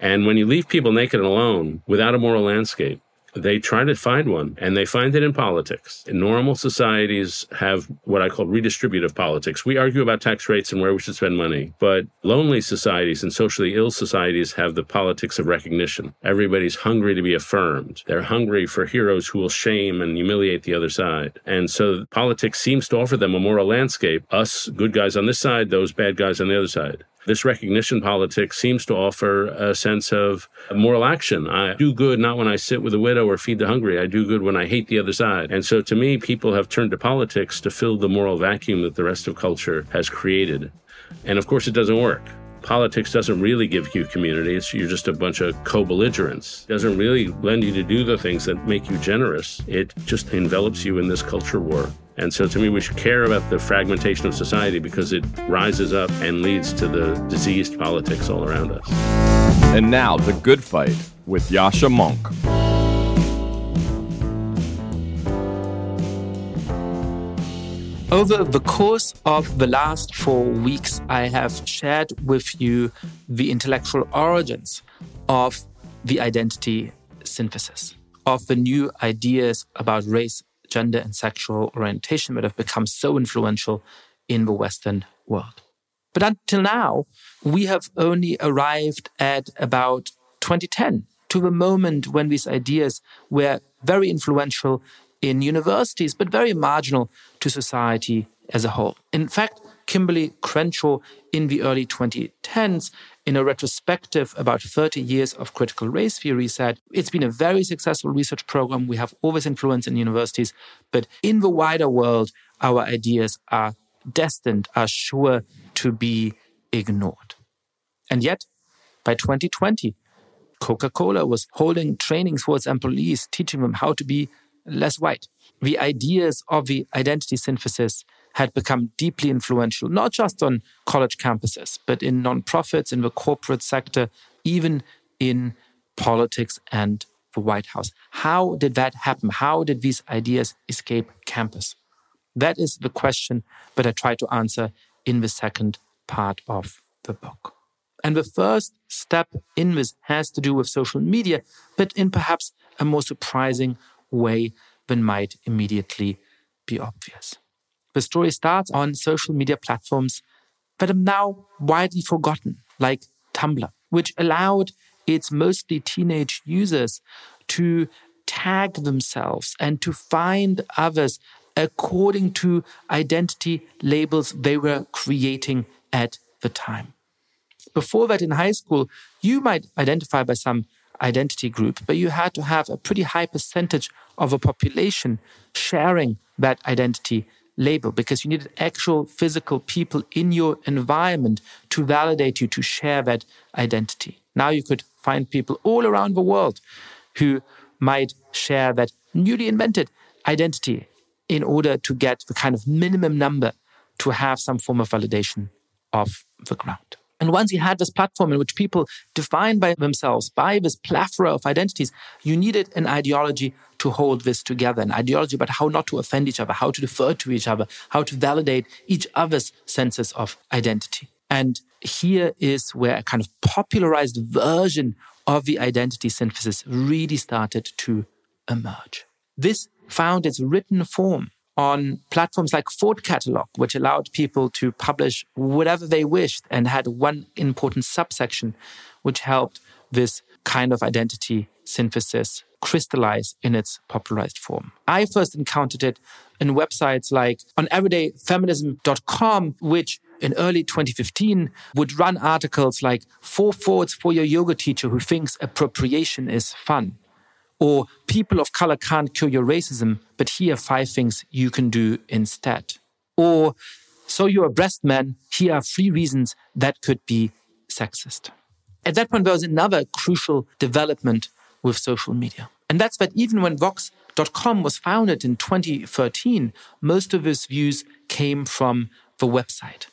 And when you leave people naked and alone without a moral landscape, they try to find one and they find it in politics. Normal societies have what I call redistributive politics. We argue about tax rates and where we should spend money, but lonely societies and socially ill societies have the politics of recognition. Everybody's hungry to be affirmed. They're hungry for heroes who will shame and humiliate the other side. And so politics seems to offer them a moral landscape us good guys on this side, those bad guys on the other side. This recognition politics seems to offer a sense of moral action. I do good not when I sit with a widow or feed the hungry. I do good when I hate the other side. And so to me, people have turned to politics to fill the moral vacuum that the rest of culture has created. And of course, it doesn't work politics doesn't really give you community. It's you're just a bunch of co-belligerents. It doesn't really lend you to do the things that make you generous. It just envelops you in this culture war. And so to me, we should care about the fragmentation of society because it rises up and leads to the diseased politics all around us. And now, The Good Fight with Yascha Mounk. Over the course of the last four weeks, I have shared with you the intellectual origins of the identity synthesis, of the new ideas about race, gender, and sexual orientation that have become so influential in the Western world. But until now, we have only arrived at about 2010 to the moment when these ideas were very influential in universities, but very marginal to society as a whole. In fact, Kimberlé Crenshaw in the early 2010s, in a retrospective about 30 years of critical race theory, said it's been a very successful research program. We have always influence in universities, but in the wider world, our ideas are destined, are sure to be ignored. And yet, by 2020, Coca Cola was holding trainings for its employees, teaching them how to be less white. The ideas of the identity synthesis had become deeply influential, not just on college campuses, but in nonprofits, in the corporate sector, even in politics and the White House. How did that happen? How did these ideas escape campus? That is the question that I try to answer in the second part of the book. And the first step in this has to do with social media, but in perhaps a more surprising way than might immediately be obvious. The story starts on social media platforms that are now widely forgotten, like Tumblr, which allowed its mostly teenage users to tag themselves and to find others according to identity labels they were creating at the time. Before that, in high school, you might identify by some identity group, but you had to have a pretty high percentage of a population sharing that identity label because you needed actual physical people in your environment to validate you, to share that identity. Now you could find people all around the world who might share that newly invented identity in order to get the kind of minimum number to have some form of validation of the ground. And once you had this platform in which people defined by themselves by this plethora of identities, you needed an ideology to hold this together, an ideology about how not to offend each other, how to defer to each other, how to validate each other's senses of identity. And here is where a kind of popularized version of the identity synthesis really started to emerge. This found its written form on platforms like Thought Catalog, which allowed people to publish whatever they wished and had one important subsection which helped this kind of identity synthesis crystallize in its popularized form. I first encountered it in websites like on everydayfeminism.com, which in early 2015 would run articles like four thoughts for your yoga teacher who thinks appropriation is fun or people of color can't cure your racism, but here are five things you can do instead. Or so you're a breast man, here are three reasons that could be sexist. At that point, there was another crucial development with social media. And that's that even when Vox.com was founded in 2013, most of its views came from the website.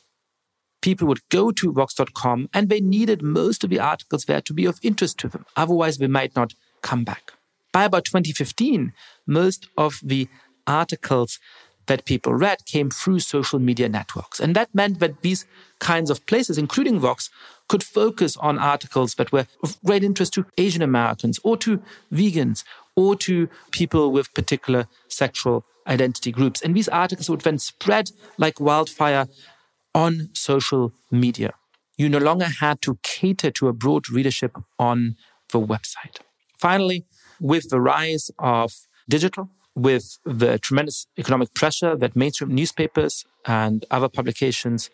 People would go to Vox.com and they needed most of the articles there to be of interest to them. Otherwise, they might not come back by about 2015, most of the articles that people read came through social media networks. And that meant that these kinds of places, including Vox, could focus on articles that were of great interest to Asian Americans or to vegans or to people with particular sexual identity groups. And these articles would then spread like wildfire on social media. You no longer had to cater to a broad readership on the website. Finally, with the rise of digital, with the tremendous economic pressure that mainstream newspapers and other publications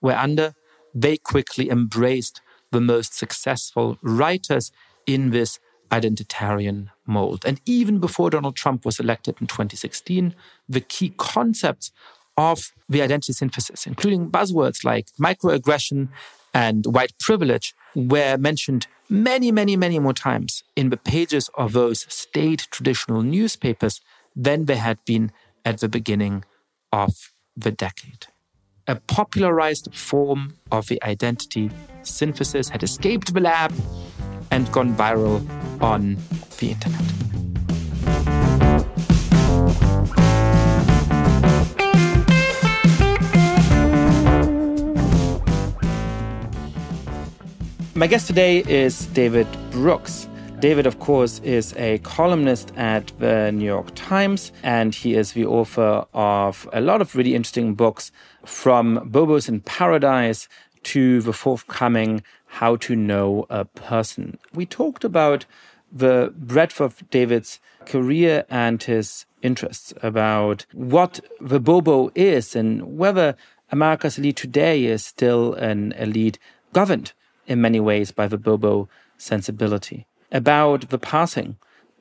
were under, they quickly embraced the most successful writers in this identitarian mold. And even before Donald Trump was elected in 2016, the key concepts of the identity synthesis, including buzzwords like microaggression and white privilege, were mentioned many, many, many more times in the pages of those state traditional newspapers than they had been at the beginning of the decade. A popularized form of the identity synthesis had escaped the lab and gone viral on the internet. My guest today is David Brooks. David, of course, is a columnist at the New York Times, and he is the author of a lot of really interesting books from Bobos in Paradise to the forthcoming How to Know a Person. We talked about the breadth of David's career and his interests, about what the Bobo is and whether America's elite today is still an elite governed in many ways by the Bobo sensibility. About the passing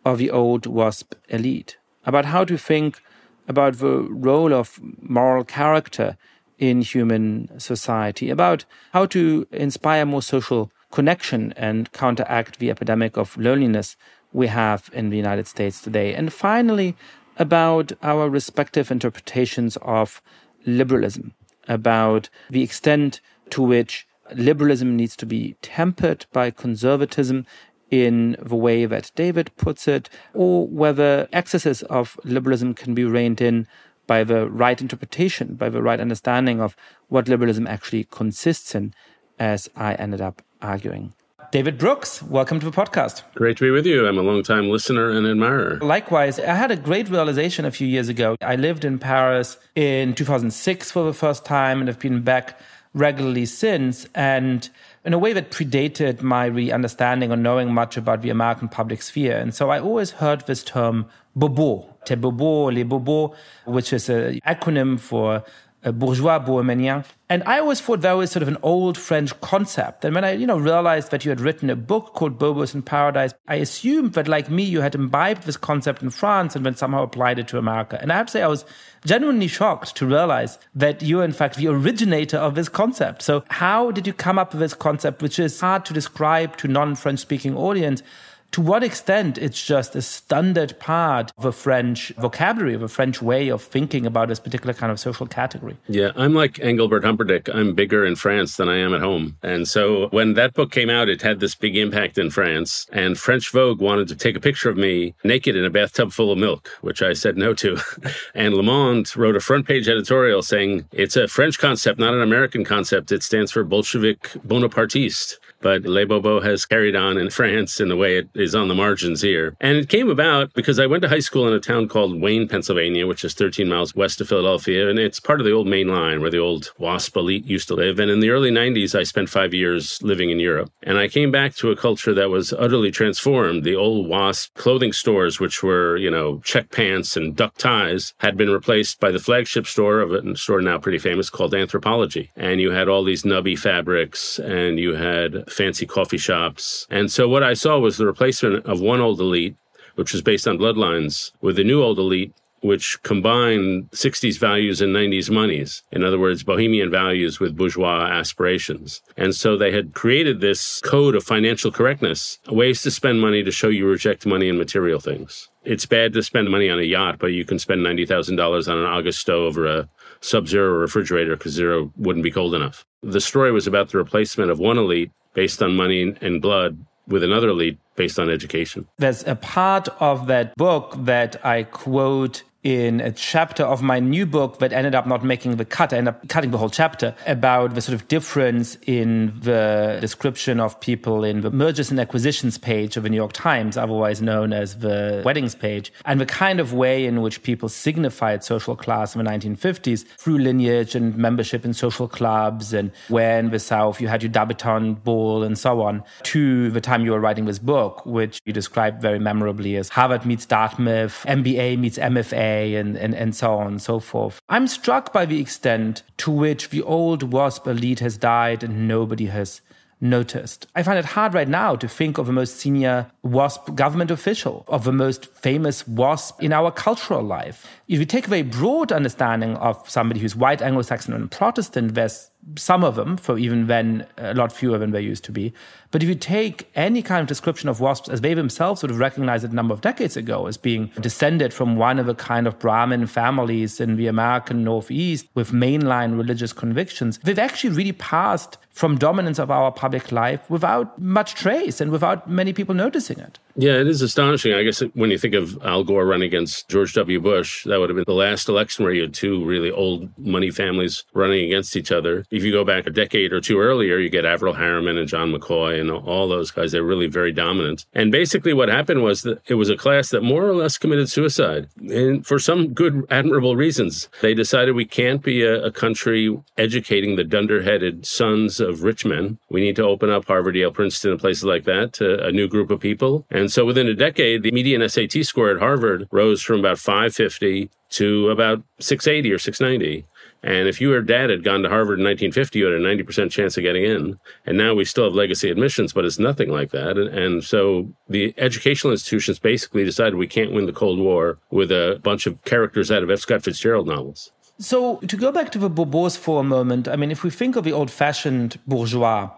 of the old WASP elite, about how to think about the role of moral character in human society, about how to inspire more social connection and counteract the epidemic of loneliness we have in the United States today. And finally, about our respective interpretations of liberalism, about the extent to which liberalism needs to be tempered by conservatism in the way that David puts it, or whether excesses of liberalism can be reined in by the right interpretation, by the right understanding of what liberalism actually consists in, as I ended up arguing. David Brooks, welcome to the podcast. Great to be with you. I'm a long-time listener and admirer. Likewise, I had a great realization a few years ago. I lived in Paris in 2006 for the first time and have been back regularly since. And in a way that predated my re understanding or knowing much about the American public sphere. And so I always heard this term bobo, te bobo, les bobos, which is an acronym for bourgeois bohemian. And I always thought that was sort of an old French concept. And when I, you know, realized that you had written a book called Bobos in Paradise, I assumed that like me, you had imbibed this concept in France and then somehow applied it to America. And I have to say, I was genuinely shocked to realize that you're in fact the originator of this concept. So how did you come up with this concept, which is hard to describe to non-French speaking audience? To what extent it's just a standard part of a French vocabulary, of a French way of thinking about this particular kind of social category. Yeah, I'm like Engelbert Humperdinck. I'm bigger in France than I am at home. And so when that book came out, it had this big impact in France. And French Vogue wanted to take a picture of me naked in a bathtub full of milk, which I said no to. and Le Monde wrote a front page editorial saying it's a French concept, not an American concept. It stands for Bolshevik Bonapartiste but Le Bobo has carried on in France in the way it is on the margins here. And it came about because I went to high school in a town called Wayne, Pennsylvania, which is 13 miles west of Philadelphia. And it's part of the old main line where the old WASP elite used to live. And in the early 90s, I spent five years living in Europe. And I came back to a culture that was utterly transformed. The old WASP clothing stores, which were, you know, check pants and duck ties, had been replaced by the flagship store of a store now pretty famous called Anthropologie. And you had all these nubby fabrics and you had fancy coffee shops. And so what I saw was the replacement of one old elite, which was based on bloodlines, with a new old elite which combined 60s values and 90s monies. In other words, bohemian values with bourgeois aspirations. And so they had created this code of financial correctness, ways to spend money to show you reject money and material things. It's bad to spend money on a yacht, but you can spend $90,000 on an Augusto over a sub zero refrigerator because zero wouldn't be cold enough. The story was about the replacement of one elite based on money and blood with another lead based on education. There's a part of that book that I quote in a chapter of my new book that ended up not making the cut. I ended up cutting the whole chapter about the sort of difference in the description of people in the mergers and acquisitions page of the New York Times, otherwise known as the weddings page, and the kind of way in which people signified social class in the 1950s through lineage and membership in social clubs and where in the South you had your debutante ball and so on, to the time you were writing this book, which you described very memorably as Harvard meets Dartmouth, MBA meets MFA, and, and, and so on and so forth. I'm struck by the extent to which the old WASP elite has died and nobody has noticed. I find it hard right now to think of the most senior WASP government official, of the most famous WASP in our cultural life. If you take a very broad understanding of somebody who's white, Anglo Saxon, and Protestant, there's some of them, for even then a lot fewer than they used to be. But if you take any kind of description of wasps as they themselves would have recognized it a number of decades ago as being descended from one of a kind of Brahmin families in the American Northeast with mainline religious convictions, they've actually really passed from dominance of our public life without much trace and without many people noticing it. Yeah, it is astonishing. I guess when you think of Al Gore running against George W. Bush, that would have been the last election where you had two really old money families running against each other. If you go back a decade or two earlier, you get Averell Harriman and John McCloy and all those guys. They're really very dominant. And basically, what happened was that it was a class that more or less committed suicide. And for some good, admirable reasons, they decided we can't be a, a country educating the dunderheaded sons of rich men. We need to open up Harvard, Yale, Princeton, and places like that to a new group of people. And and so within a decade, the median SAT score at Harvard rose from about 550 to about 680 or 690. And if your dad had gone to Harvard in 1950, you had a 90% chance of getting in. And now we still have legacy admissions, but it's nothing like that. And, and, so the educational institutions basically decided we can't win the Cold War with a bunch of characters out of F. Scott Fitzgerald novels. So to go back to the Bourbons for a moment, I mean, if we think of the old fashioned bourgeois,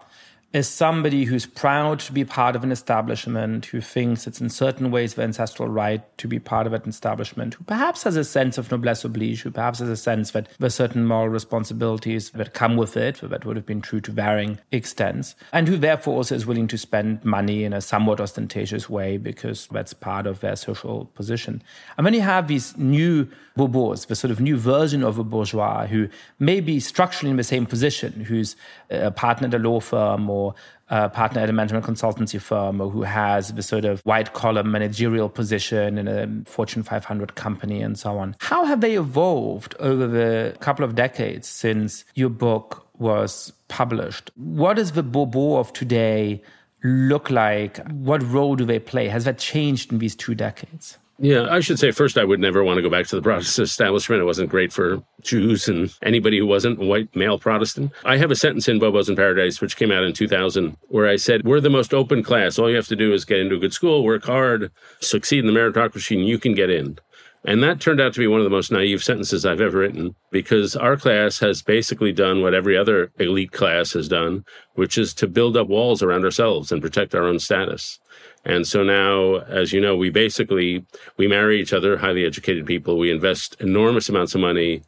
is somebody who's proud to be part of an establishment, who thinks it's in certain ways the ancestral right to be part of an establishment, who perhaps has a sense of noblesse oblige, who perhaps has a sense that there are certain moral responsibilities that come with it, that would have been true to varying extents, and who therefore also is willing to spend money in a somewhat ostentatious way because that's part of their social position. And then you have these new bourbons, the sort of new version of a bourgeois who may be structurally in the same position, who's uh, a partner at a law firm or a partner at a management consultancy firm or who has the sort of white collar managerial position in a Fortune 500 company and so on. How have they evolved over the couple of decades since your book was published? What does the Bourbon of today look like? What role do they play? Has that changed in these two decades? Yeah, I should say first, I would never want to go back to the Protestant establishment. It wasn't great for Jews and anybody who wasn't a white male Protestant. I have a sentence in Bobos in Paradise, which came out in 2000, where I said, We're the most open class. All you have to do is get into a good school, work hard, succeed in the meritocracy, and you can get in. And that turned out to be one of the most naive sentences I've ever written because our class has basically done what every other elite class has done, which is to build up walls around ourselves and protect our own status. And so now, as you know, we basically we marry each other, highly educated people. We invest enormous amounts of money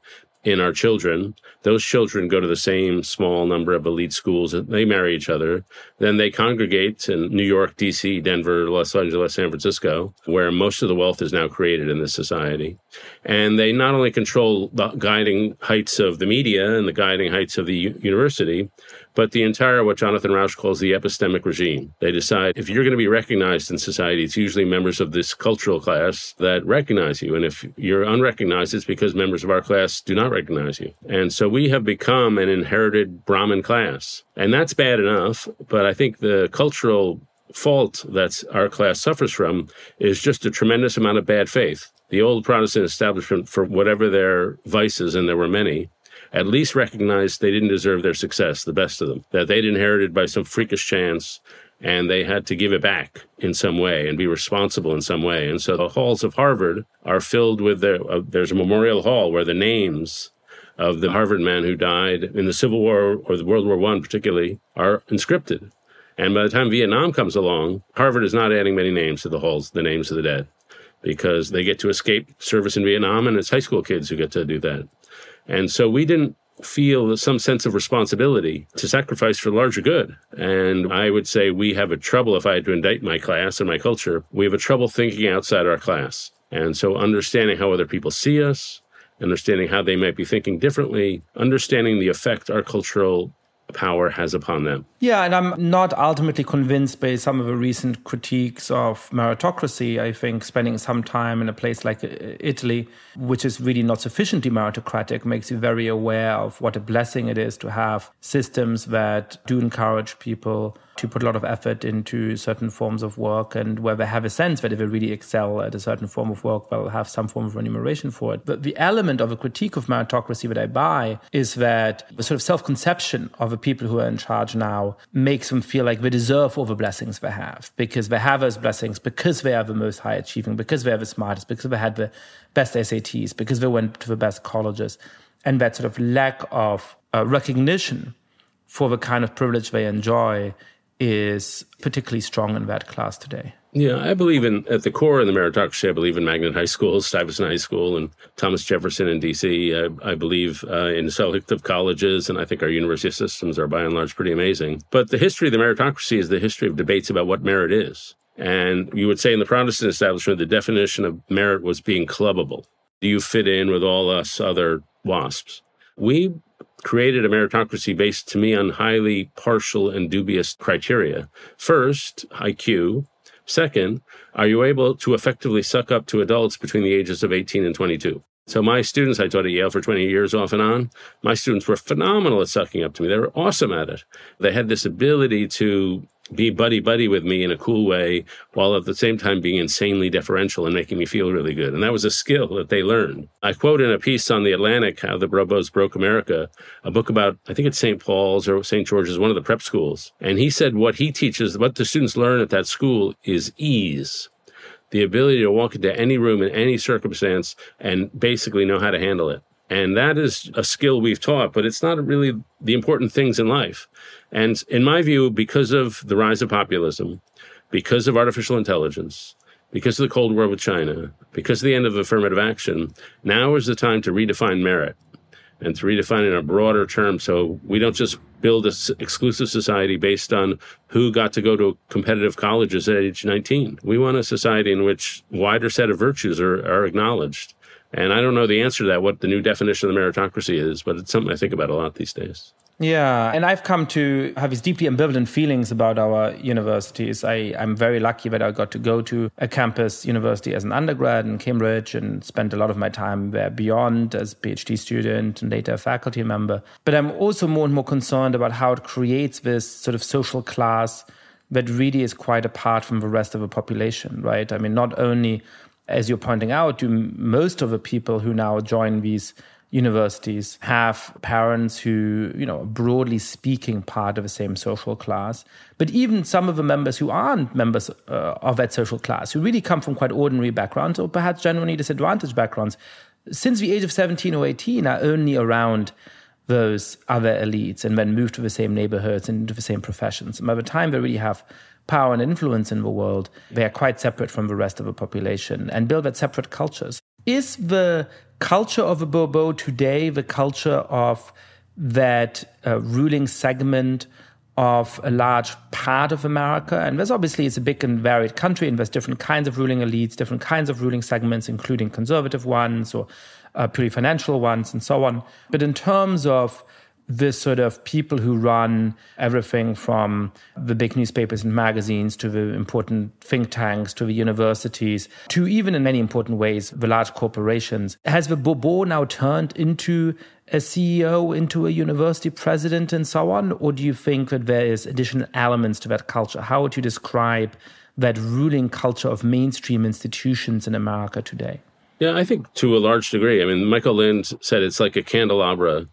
in our children. Those children go to the same small number of elite schools. They marry each other. Then they congregate in New York, DC, Denver, Los Angeles, San Francisco, where most of the wealth is now created in this society. And they not only control the guiding heights of the media and the guiding heights of the university, but the entire what Jonathan Rauch calls the epistemic regime. They decide if you're going to be recognized in society, it's usually members of this cultural class that recognize you. And if you're unrecognized, it's because members of our class do not recognize you. And so we have become an inherited Brahmin class. And that's bad enough. But I think the cultural fault that our class suffers from is just a tremendous amount of bad faith. The old Protestant establishment, for whatever their vices, and there were many, at least recognized they didn't deserve their success, the best of them, that they'd inherited by some freakish chance and they had to give it back in some way and be responsible in some way. And so the halls of Harvard are filled with their, uh, there's a memorial hall where the names of the Harvard men who died in the Civil War or the World War One particularly are inscripted. And by the time Vietnam comes along, Harvard is not adding many names to the halls, the names of the dead, because they get to escape service in Vietnam and it's high school kids who get to do that. And so we didn't feel some sense of responsibility to sacrifice for the larger good. And I would say we have a trouble, if I had to indict my class and my culture, we have a trouble thinking outside our class. And so understanding how other people see us, understanding how they might be thinking differently, understanding the effect our cultural power has upon them. Yeah, and I'm not ultimately convinced by some of the recent critiques of meritocracy. I think spending some time in a place like uh, Italy, which is really not sufficiently meritocratic, makes you very aware of what a blessing it is to have systems that do encourage people to put a lot of effort into certain forms of work and where they have a sense that if they really excel at a certain form of work, they'll have some form of remuneration for it. But the element of a critique of meritocracy that I buy is that the sort of self conception of the people who are in charge now makes them feel like they deserve all the blessings they have because they have those blessings because they are the most high achieving, because they are the smartest, because they had the best SATs, because they went to the best colleges. And that sort of lack of uh, recognition for the kind of privilege they enjoy is particularly strong in that class today. Yeah, I believe in at the core of the meritocracy. I believe in Magnet High School, Stuyvesant High School, and Thomas Jefferson in D.C. I, I believe uh, in selective colleges, and I think our university systems are by and large pretty amazing. But the history of the meritocracy is the history of debates about what merit is. And you would say in the Protestant establishment, the definition of merit was being clubbable. Do you fit in with all us other WASPs? We created a meritocracy based to me on highly partial and dubious criteria. First, IQ. Second, are you able to effectively suck up to adults between the ages of 18 and 22? So my students, I taught at Yale for 20 years off and on. My students were phenomenal at sucking up to me. They were awesome at it. They had this ability to be buddy buddy with me in a cool way while at the same time being insanely deferential and making me feel really good. And that was a skill that they learned. I quote in a piece on the Atlantic how the Bobos broke America, a book about, I think it's St. Paul's or St. George's, one of the prep schools. And he said what he teaches, what the students learn at that school is ease. The ability to walk into any room in any circumstance and basically know how to handle it. And that is a skill we've taught, but it's not really the important things in life. And in my view, because of the rise of populism, because of artificial intelligence, because of the Cold War with China, because of the end of affirmative action, now is the time to redefine merit and to redefine it in a broader term so we don't just build an exclusive society based on who got to go to competitive colleges at age 19. We want a society in which wider set of virtues are, are acknowledged. And I don't know the answer to that, what the new definition of the meritocracy is, but it's something I think about a lot these days. Yeah, and I've come to have these deeply ambivalent feelings about our universities. I, I'm very lucky that I got to go to a campus university as an undergrad in Cambridge and spent a lot of my time there beyond as a PhD student and later a faculty member. But I'm also more and more concerned about how it creates this sort of social class that really is quite apart from the rest of the population, right? I mean, not only, as you're pointing out, most of the people who now join these universities have parents who, you know, broadly speaking, part of the same social class. But even some of the members who aren't members uh, of that social class, who really come from quite ordinary backgrounds or perhaps genuinely disadvantaged backgrounds, since the age of 17 or 18 are only around those other elites and then move to the same neighborhoods and into the same professions. And by the time they really have power and influence in the world, they are quite separate from the rest of the population and build that separate cultures. Is the culture of a Bobo today the culture of that uh, ruling segment of a large part of America. And there's obviously it's a big and varied country, and there's different kinds of ruling elites, different kinds of ruling segments, including conservative ones or uh, purely financial ones, and so on. But in terms of this sort of people who run everything from the big newspapers and magazines to the important think tanks to the universities to even in many important ways the large corporations. Has the Bobo now turned into a CEO, into a university president, and so on? Or do you think that there is additional elements to that culture? How would you describe that ruling culture of mainstream institutions in America today? Yeah, I think to a large degree. I mean, Michael Lind said it's like a candelabra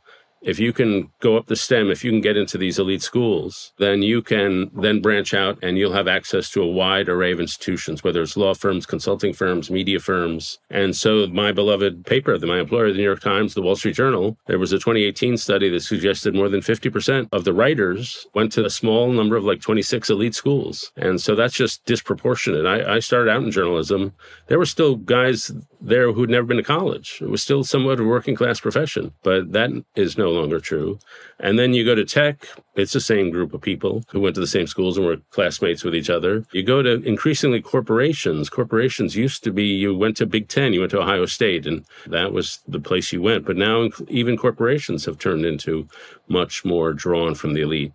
if you can go up the stem, if you can get into these elite schools, then you can then branch out and you'll have access to a wide array of institutions, whether it's law firms, consulting firms, media firms. And so my beloved paper, my employer, the New York Times, the Wall Street Journal, there was a 2018 study that suggested more than 50% of the writers went to a small number of like 26 elite schools. And so that's just disproportionate. I, I started out in journalism. There were still guys there who'd never been to college. It was still somewhat a working class profession, but that is no longer true. And then you go to tech, it's the same group of people who went to the same schools and were classmates with each other. You go to increasingly corporations. Corporations used to be you went to Big Ten, you went to Ohio State, and that was the place you went. But now even corporations have turned into much more drawn from the elite.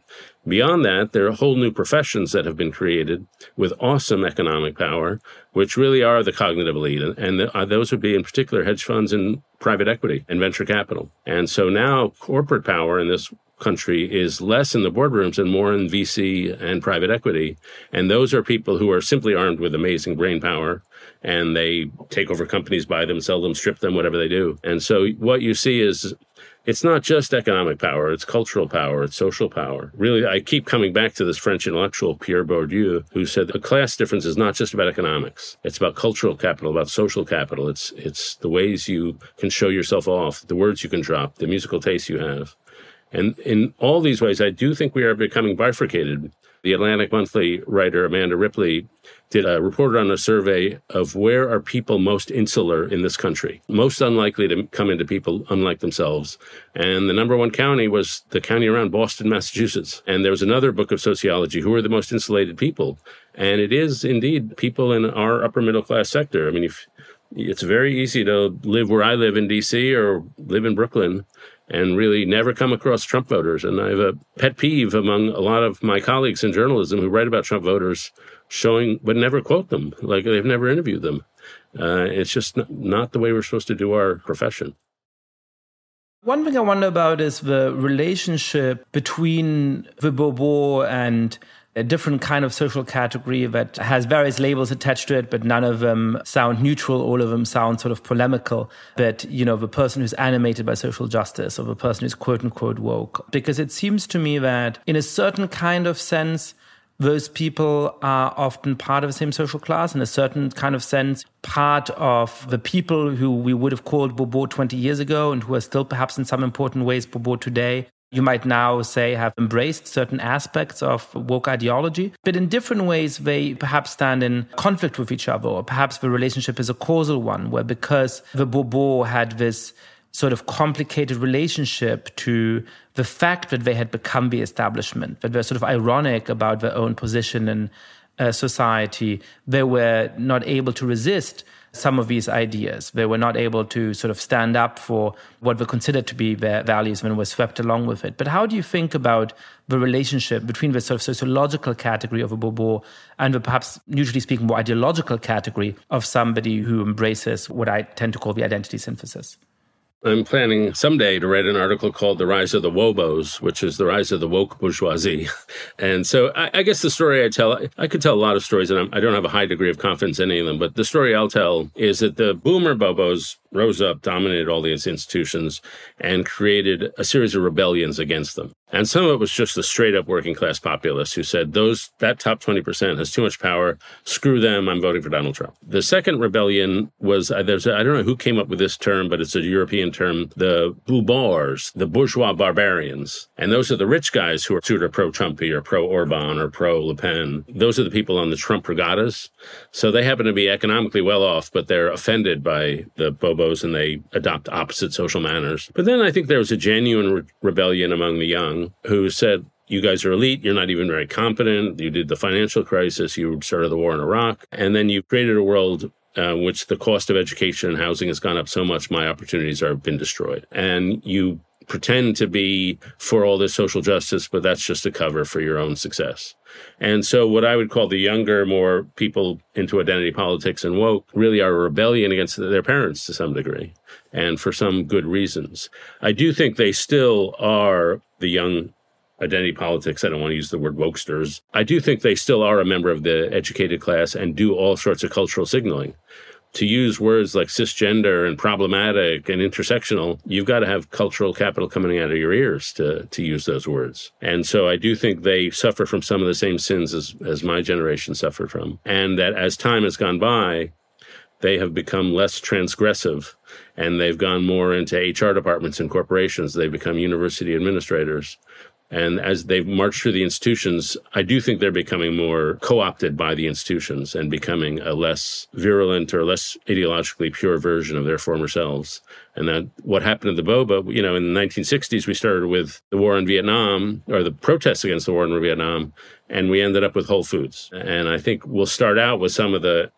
Beyond that, there are whole new professions that have been created with awesome economic power, which really are the cognitive elite. And uh, those would be, in particular, hedge funds and private equity and venture capital. And so now corporate power in this country is less in the boardrooms and more in VC and private equity. And those are people who are simply armed with amazing brain power and they take over companies, buy them, sell them, strip them, whatever they do. And so what you see is it's not just economic power, it's cultural power, it's social power. Really, I keep coming back to this French intellectual, Pierre Bourdieu, who said a class difference is not just about economics. It's about cultural capital, about social capital. It's, it's the ways you can show yourself off, the words you can drop, the musical taste you have. And in all these ways, I do think we are becoming bifurcated. The Atlantic Monthly writer Amanda Ripley did a report on a survey of where are people most insular in this country, most unlikely to come into people unlike themselves. And the number one county was the county around Boston, Massachusetts. And there was another book of sociology, who are the most insulated people? And it is indeed people in our upper middle class sector. I mean, if, it's very easy to live where I live in DC or live in Brooklyn and really never come across Trump voters. And I have a pet peeve among a lot of my colleagues in journalism who write about Trump voters, showing but never quote them, like they've never interviewed them. Uh, it's just not, not the way we're supposed to do our profession. One thing I wonder about is the relationship between the Bobo and a different kind of social category that has various labels attached to it, but none of them sound neutral. All of them sound sort of polemical. But, you know, the person who's animated by social justice or the person who's quote unquote woke. Because it seems to me that in a certain kind of sense, those people are often part of the same social class in a certain kind of sense, part of the people who we would have called Bobo 20 years ago and who are still perhaps in some important ways Bobo today you might now say have embraced certain aspects of woke ideology, but in different ways they perhaps stand in conflict with each other, or perhaps the relationship is a causal one, where because the Bobo had this sort of complicated relationship to the fact that they had become the establishment, that they're sort of ironic about their own position in uh, society, they were not able to resist some of these ideas. They were not able to sort of stand up for what were considered to be their values when were swept along with it. But how do you think about the relationship between the sort of sociological category of a Bobo and the perhaps, usually speaking, more ideological category of somebody who embraces what I tend to call the identity synthesis? I'm planning someday to write an article called The Rise of the Wobos, which is the rise of the woke bourgeoisie. And so I, I guess the story I tell, I could tell a lot of stories, and I'm, I do not have a high degree of confidence in any of them, but the story I'll tell is that the boomer Bobos rose up, dominated all these institutions, and created a series of rebellions against them. And some of it was just the straight up working class populace who said, those that top 20% has too much power. Screw them. I'm voting for Donald Trump. The second rebellion was uh, there's I don't know who came up with this term, but it's a European term, the boubars, the bourgeois barbarians. And those are the rich guys who are sort of pro Trumpy or pro Orban or pro Le Pen. Those are the people on the Trump regattas. So they happen to be economically well off, but they're offended by the And they adopt opposite social manners. But then I think there was a genuine re- rebellion among the young who said, you guys are elite. You're not even very competent. You did the financial crisis. You started the war in Iraq. And then you created a world uh, which the cost of education and housing has gone up so much, my opportunities have been destroyed. And you pretend to be for all this social justice, but that's just a cover for your own success. And so, what I would call the younger, more people into identity politics and woke really are a rebellion against their parents to some degree, and for some good reasons. I do think they still are the young identity politics. I don't want to use the word wokesters. I do think they still are a member of the educated class and do all sorts of cultural signaling to use words like cisgender and problematic and intersectional, you've got to have cultural capital coming out of your ears to, to use those words. And so I do think they suffer from some of the same sins as, as my generation suffered from. And that as time has gone by, they have become less transgressive and they've gone more into HR departments and corporations. They've become university administrators And as they've marched through the institutions, I do think they're becoming more co opted by the institutions and becoming a less virulent or less ideologically pure version of their former selves. And that what happened to the Bobo, you know, in the 1960s, we started with the war in Vietnam or the protests against the war in Vietnam, and we ended up with Whole Foods. And I think we'll start out with some of the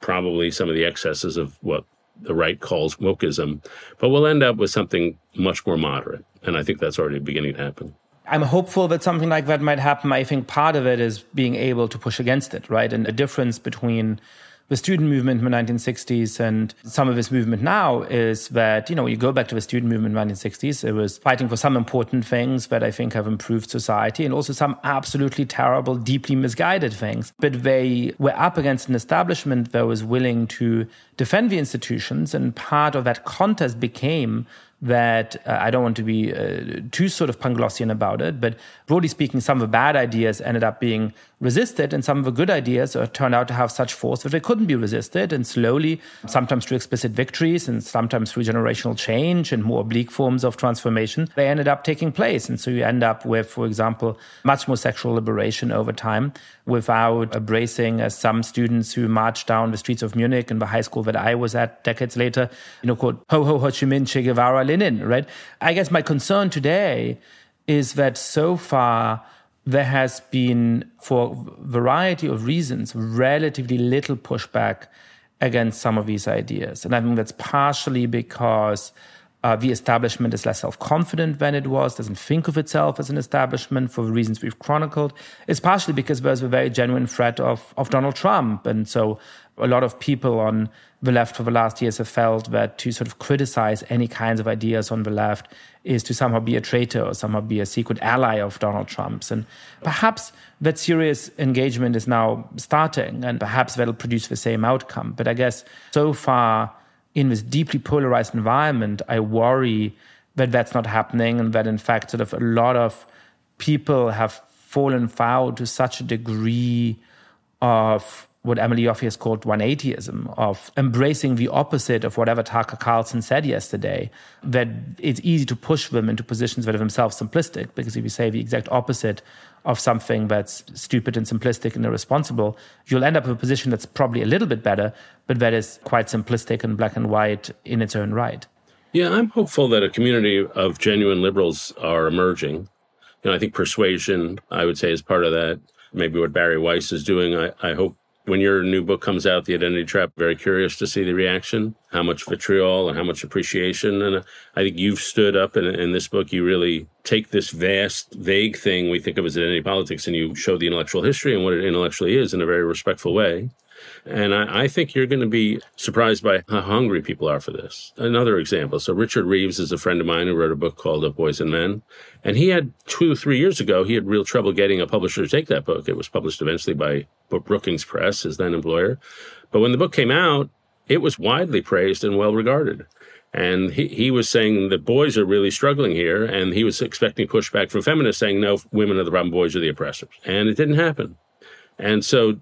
probably some of the excesses of what the right calls wokeism, but we'll end up with something much more moderate. And I think that's already beginning to happen. I'm hopeful that something like that might happen. I think part of it is being able to push against it, right? And the difference between the student movement in the 1960s and some of this movement now is that, you know, you go back to the student movement in the 1960s, it was fighting for some important things that I think have improved society and also some absolutely terrible, deeply misguided things. But they were up against an establishment that was willing to defend the institutions. And part of that contest became that uh, I don't want to be uh, too sort of Panglossian about it, but broadly speaking, some of the bad ideas ended up being resisted, and some of the good ideas uh, turned out to have such force that they couldn't be resisted. And slowly, sometimes through explicit victories, and sometimes through generational change and more oblique forms of transformation, they ended up taking place. And so you end up with, for example, much more sexual liberation over time without embracing, as some students who marched down the streets of Munich in the high school that I was at decades later, you know, called Ho Ho Ho Chi Minh Che Guevara Lenin, right? I guess my concern today is that so far there has been, for a variety of reasons, relatively little pushback against some of these ideas. And I think that's partially because uh, the establishment is less self confident than it was, doesn't think of itself as an establishment for the reasons we've chronicled. It's partially because there's a very genuine threat of, of Donald Trump. And so a lot of people on the left for the last years have felt that to sort of criticize any kinds of ideas on the left is to somehow be a traitor or somehow be a secret ally of Donald Trump's. And perhaps that serious engagement is now starting, and perhaps that'll produce the same outcome. But I guess so far, in this deeply polarized environment, I worry that that's not happening and that in fact, sort of a lot of people have fallen foul to such a degree of what Emily Yoffe has called 180ism, of embracing the opposite of whatever Tucker Carlson said yesterday, that it's easy to push them into positions that are themselves simplistic. Because if you say the exact opposite of something that's stupid and simplistic and irresponsible, you'll end up in a position that's probably a little bit better, but that is quite simplistic and black and white in its own right. Yeah, I'm hopeful that a community of genuine liberals are emerging. You know, I think persuasion, I would say, is part of that. Maybe what Bari Weiss is doing. I, I hope when your new book comes out, The Identity Trap, very curious to see the reaction, how much vitriol and how much appreciation. And uh, I think you've stood up in, in this book. You really take this vast, vague thing we think of as identity politics and you show the intellectual history and what it intellectually is in a very respectful way. And I, I, think you're going to be surprised by how hungry people are for this. Another example. So Richard Reeves is a friend of mine who wrote a book called "The Boys and Men. And he had two, three years ago, he had real trouble getting a publisher to take that book. It was published eventually by Brookings Press, his then employer. But when the book came out, it was widely praised and well regarded. And he, he was saying that boys are really struggling here. And he was expecting pushback from feminists saying, no, women are the problem, boys are the oppressors. And it didn't happen. And so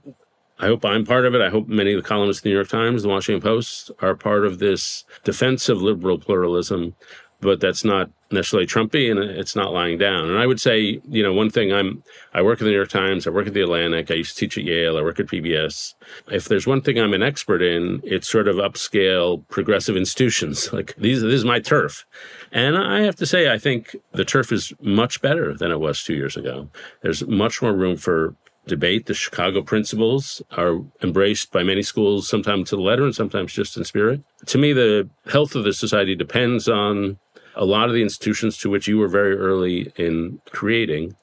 I hope I'm part of it. I hope many of the columnists in the New York Times, the Washington Post are part of this defense of liberal pluralism, but that's not necessarily Trumpy and it's not lying down. And I would say, you know, one thing I'm, I work at the New York Times, I work at the Atlantic, I used to teach at Yale, I work at PBS. If there's one thing I'm an expert in, it's sort of upscale progressive institutions. Like these, this is my turf. And I have to say, I think the turf is much better than it was two years ago. There's much more room for debate. The Chicago principles are embraced by many schools, sometimes to the letter and sometimes just in spirit. To me, the health of the society depends on a lot of the institutions to which you were very early in creating,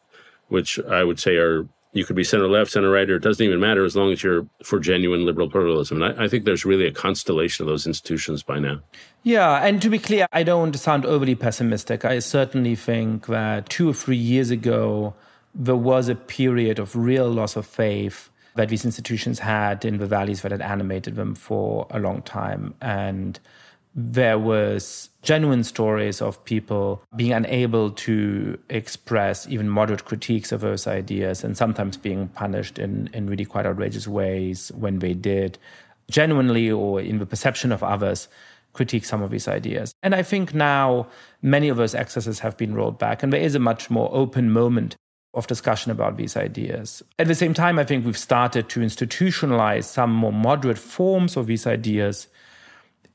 which I would say are you could be center left, center right, or it doesn't even matter as long as you're for genuine liberal pluralism. And I, I, think there's really a constellation of those institutions by now. Yeah, and to be clear, I don't sound overly pessimistic. I certainly think that two or three years ago, there was a period of real loss of faith that these institutions had in the values that had animated them for a long time. And there was genuine stories of people being unable to express even moderate critiques of those ideas and sometimes being punished in, in really quite outrageous ways when they did genuinely or in the perception of others critique some of these ideas. And I think now many of those excesses have been rolled back, and there is a much more open moment of discussion about these ideas. At the same time, I think we've started to institutionalize some more moderate forms of these ideas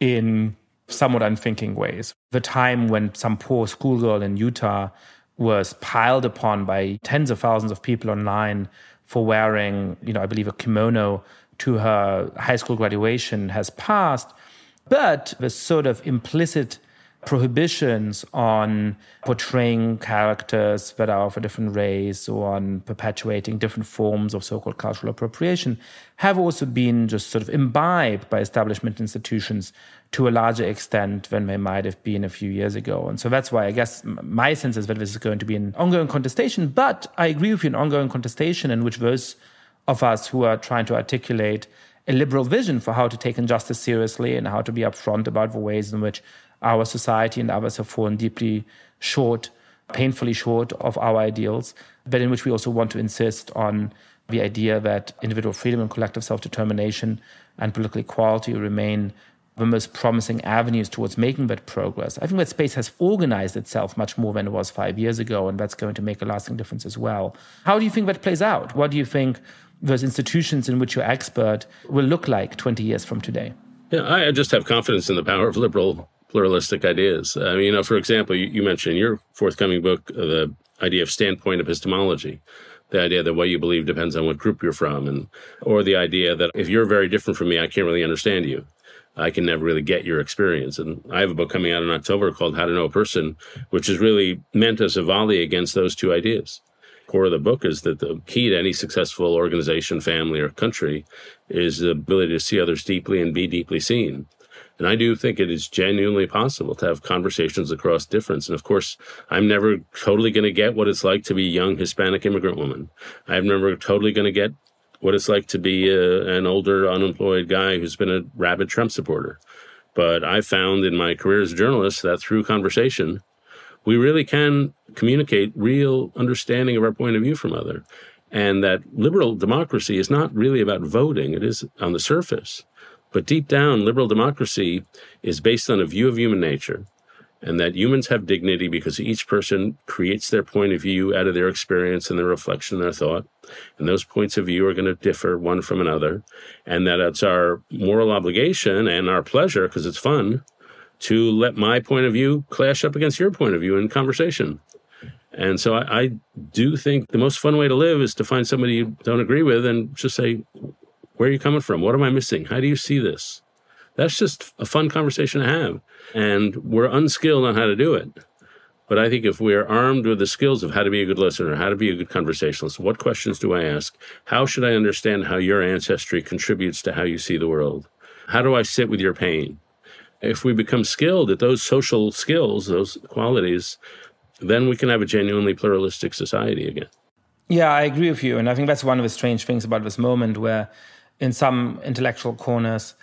in somewhat unthinking ways. The time when some poor schoolgirl in Utah was piled upon by tens of thousands of people online for wearing, you know, I believe a kimono to her high school graduation has passed. But the sort of implicit prohibitions on portraying characters that are of a different race or on perpetuating different forms of so called cultural appropriation have also been just sort of imbibed by establishment institutions to a larger extent than they might have been a few years ago. And so that's why I guess my sense is that this is going to be an ongoing contestation. But I agree with you, an ongoing contestation in which those of us who are trying to articulate a liberal vision for how to take injustice seriously and how to be upfront about the ways in which our society and others have fallen deeply short, painfully short of our ideals, but in which we also want to insist on the idea that individual freedom and collective self determination and political equality remain the most promising avenues towards making that progress. I think that space has organized itself much more than it was five years ago, and that's going to make a lasting difference as well. How do you think that plays out? What do you think those institutions in which you're expert will look like 20 years from today? Yeah, I just have confidence in the power of liberal pluralistic ideas. I mean, you know, for example, you, you mentioned in your forthcoming book uh, the idea of standpoint epistemology, the idea that what you believe depends on what group you're from, and or the idea that if you're very different from me, I can't really understand you. I can never really get your experience. And I have a book coming out in October called How to Know a Person, which is really meant as a volley against those two ideas. Core of the book is that the key to any successful organization, family, or country is the ability to see others deeply and be deeply seen. And I do think it is genuinely possible to have conversations across difference. And of course, I'm never totally going to get what it's like to be a young Hispanic immigrant woman. I'm never totally going to get what it's like to be a, an older unemployed guy who's been a rabid Trump supporter. But I found in my career as a journalist that through conversation, we really can communicate real understanding of our point of view from other. And that liberal democracy is not really about voting, it is on the surface. But deep down, liberal democracy is based on a view of human nature and that humans have dignity because each person creates their point of view out of their experience and their reflection and their thought. And those points of view are going to differ one from another. And that it's our moral obligation and our pleasure, because it's fun, to let my point of view clash up against your point of view in conversation. And so I, I do think the most fun way to live is to find somebody you don't agree with and just say, where are you coming from? What am I missing? How do you see this? That's just a fun conversation to have. And we're unskilled on how to do it. But I think if we are armed with the skills of how to be a good listener, how to be a good conversationalist, what questions do I ask? How should I understand how your ancestry contributes to how you see the world? How do I sit with your pain? If we become skilled at those social skills, those qualities, then we can have a genuinely pluralistic society again. Yeah, I agree with you. And I think that's one of the strange things about this moment where, in some intellectual corners,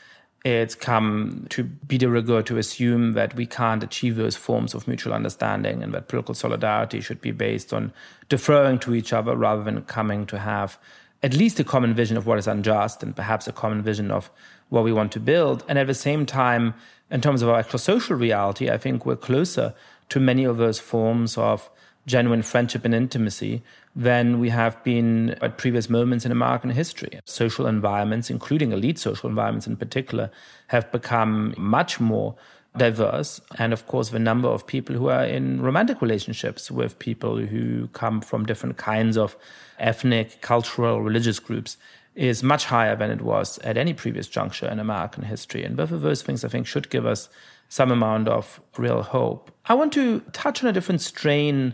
it's come to be de rigueur to assume that we can't achieve those forms of mutual understanding and that political solidarity should be based on deferring to each other rather than coming to have at least a common vision of what is unjust and perhaps a common vision of what we want to build. And at the same time, in terms of our actual social reality, I think we're closer to many of those forms of genuine friendship and intimacy than we have been at previous moments in American history. Social environments, including elite social environments in particular, have become much more diverse. And of course, the number of people who are in romantic relationships with people who come from different kinds of ethnic, cultural, religious groups is much higher than it was at any previous juncture in American history. And both of those things, I think, should give us some amount of real hope. I want to touch on a different strain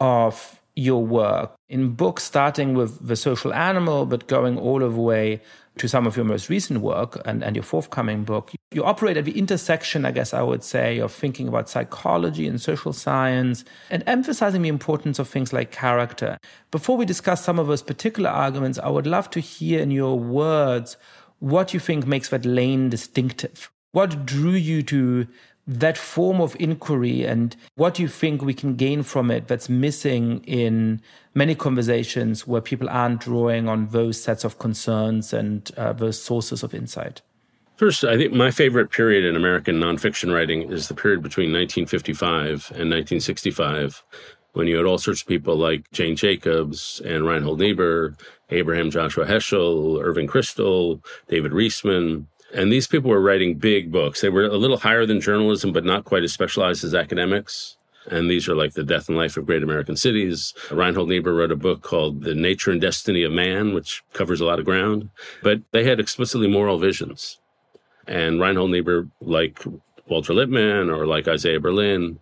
of your work. In books starting with the social animal but going all the way to some of your most recent work and, and your forthcoming book you operate at the intersection i guess i would say of thinking about psychology and social science and emphasizing the importance of things like character. Before we discuss some of those particular arguments i would love to hear in your words what you think makes that lane distinctive. What drew you to that form of inquiry and what do you think we can gain from it that's missing in many conversations where people aren't drawing on those sets of concerns and uh, those sources of insight? First, I think my favorite period in American nonfiction writing is the period between 1955 and 1965, when you had all sorts of people like Jane Jacobs and Reinhold Niebuhr, Abraham Joshua Heschel, Irving Kristol, David Riesman. And these people were writing big books. They were a little higher than journalism, but not quite as specialized as academics. And these are like The Death and Life of Great American Cities. Reinhold Niebuhr wrote a book called The Nature and Destiny of Man, which covers a lot of ground. But they had explicitly moral visions. And Reinhold Niebuhr, like Walter Lippmann or like Isaiah Berlin,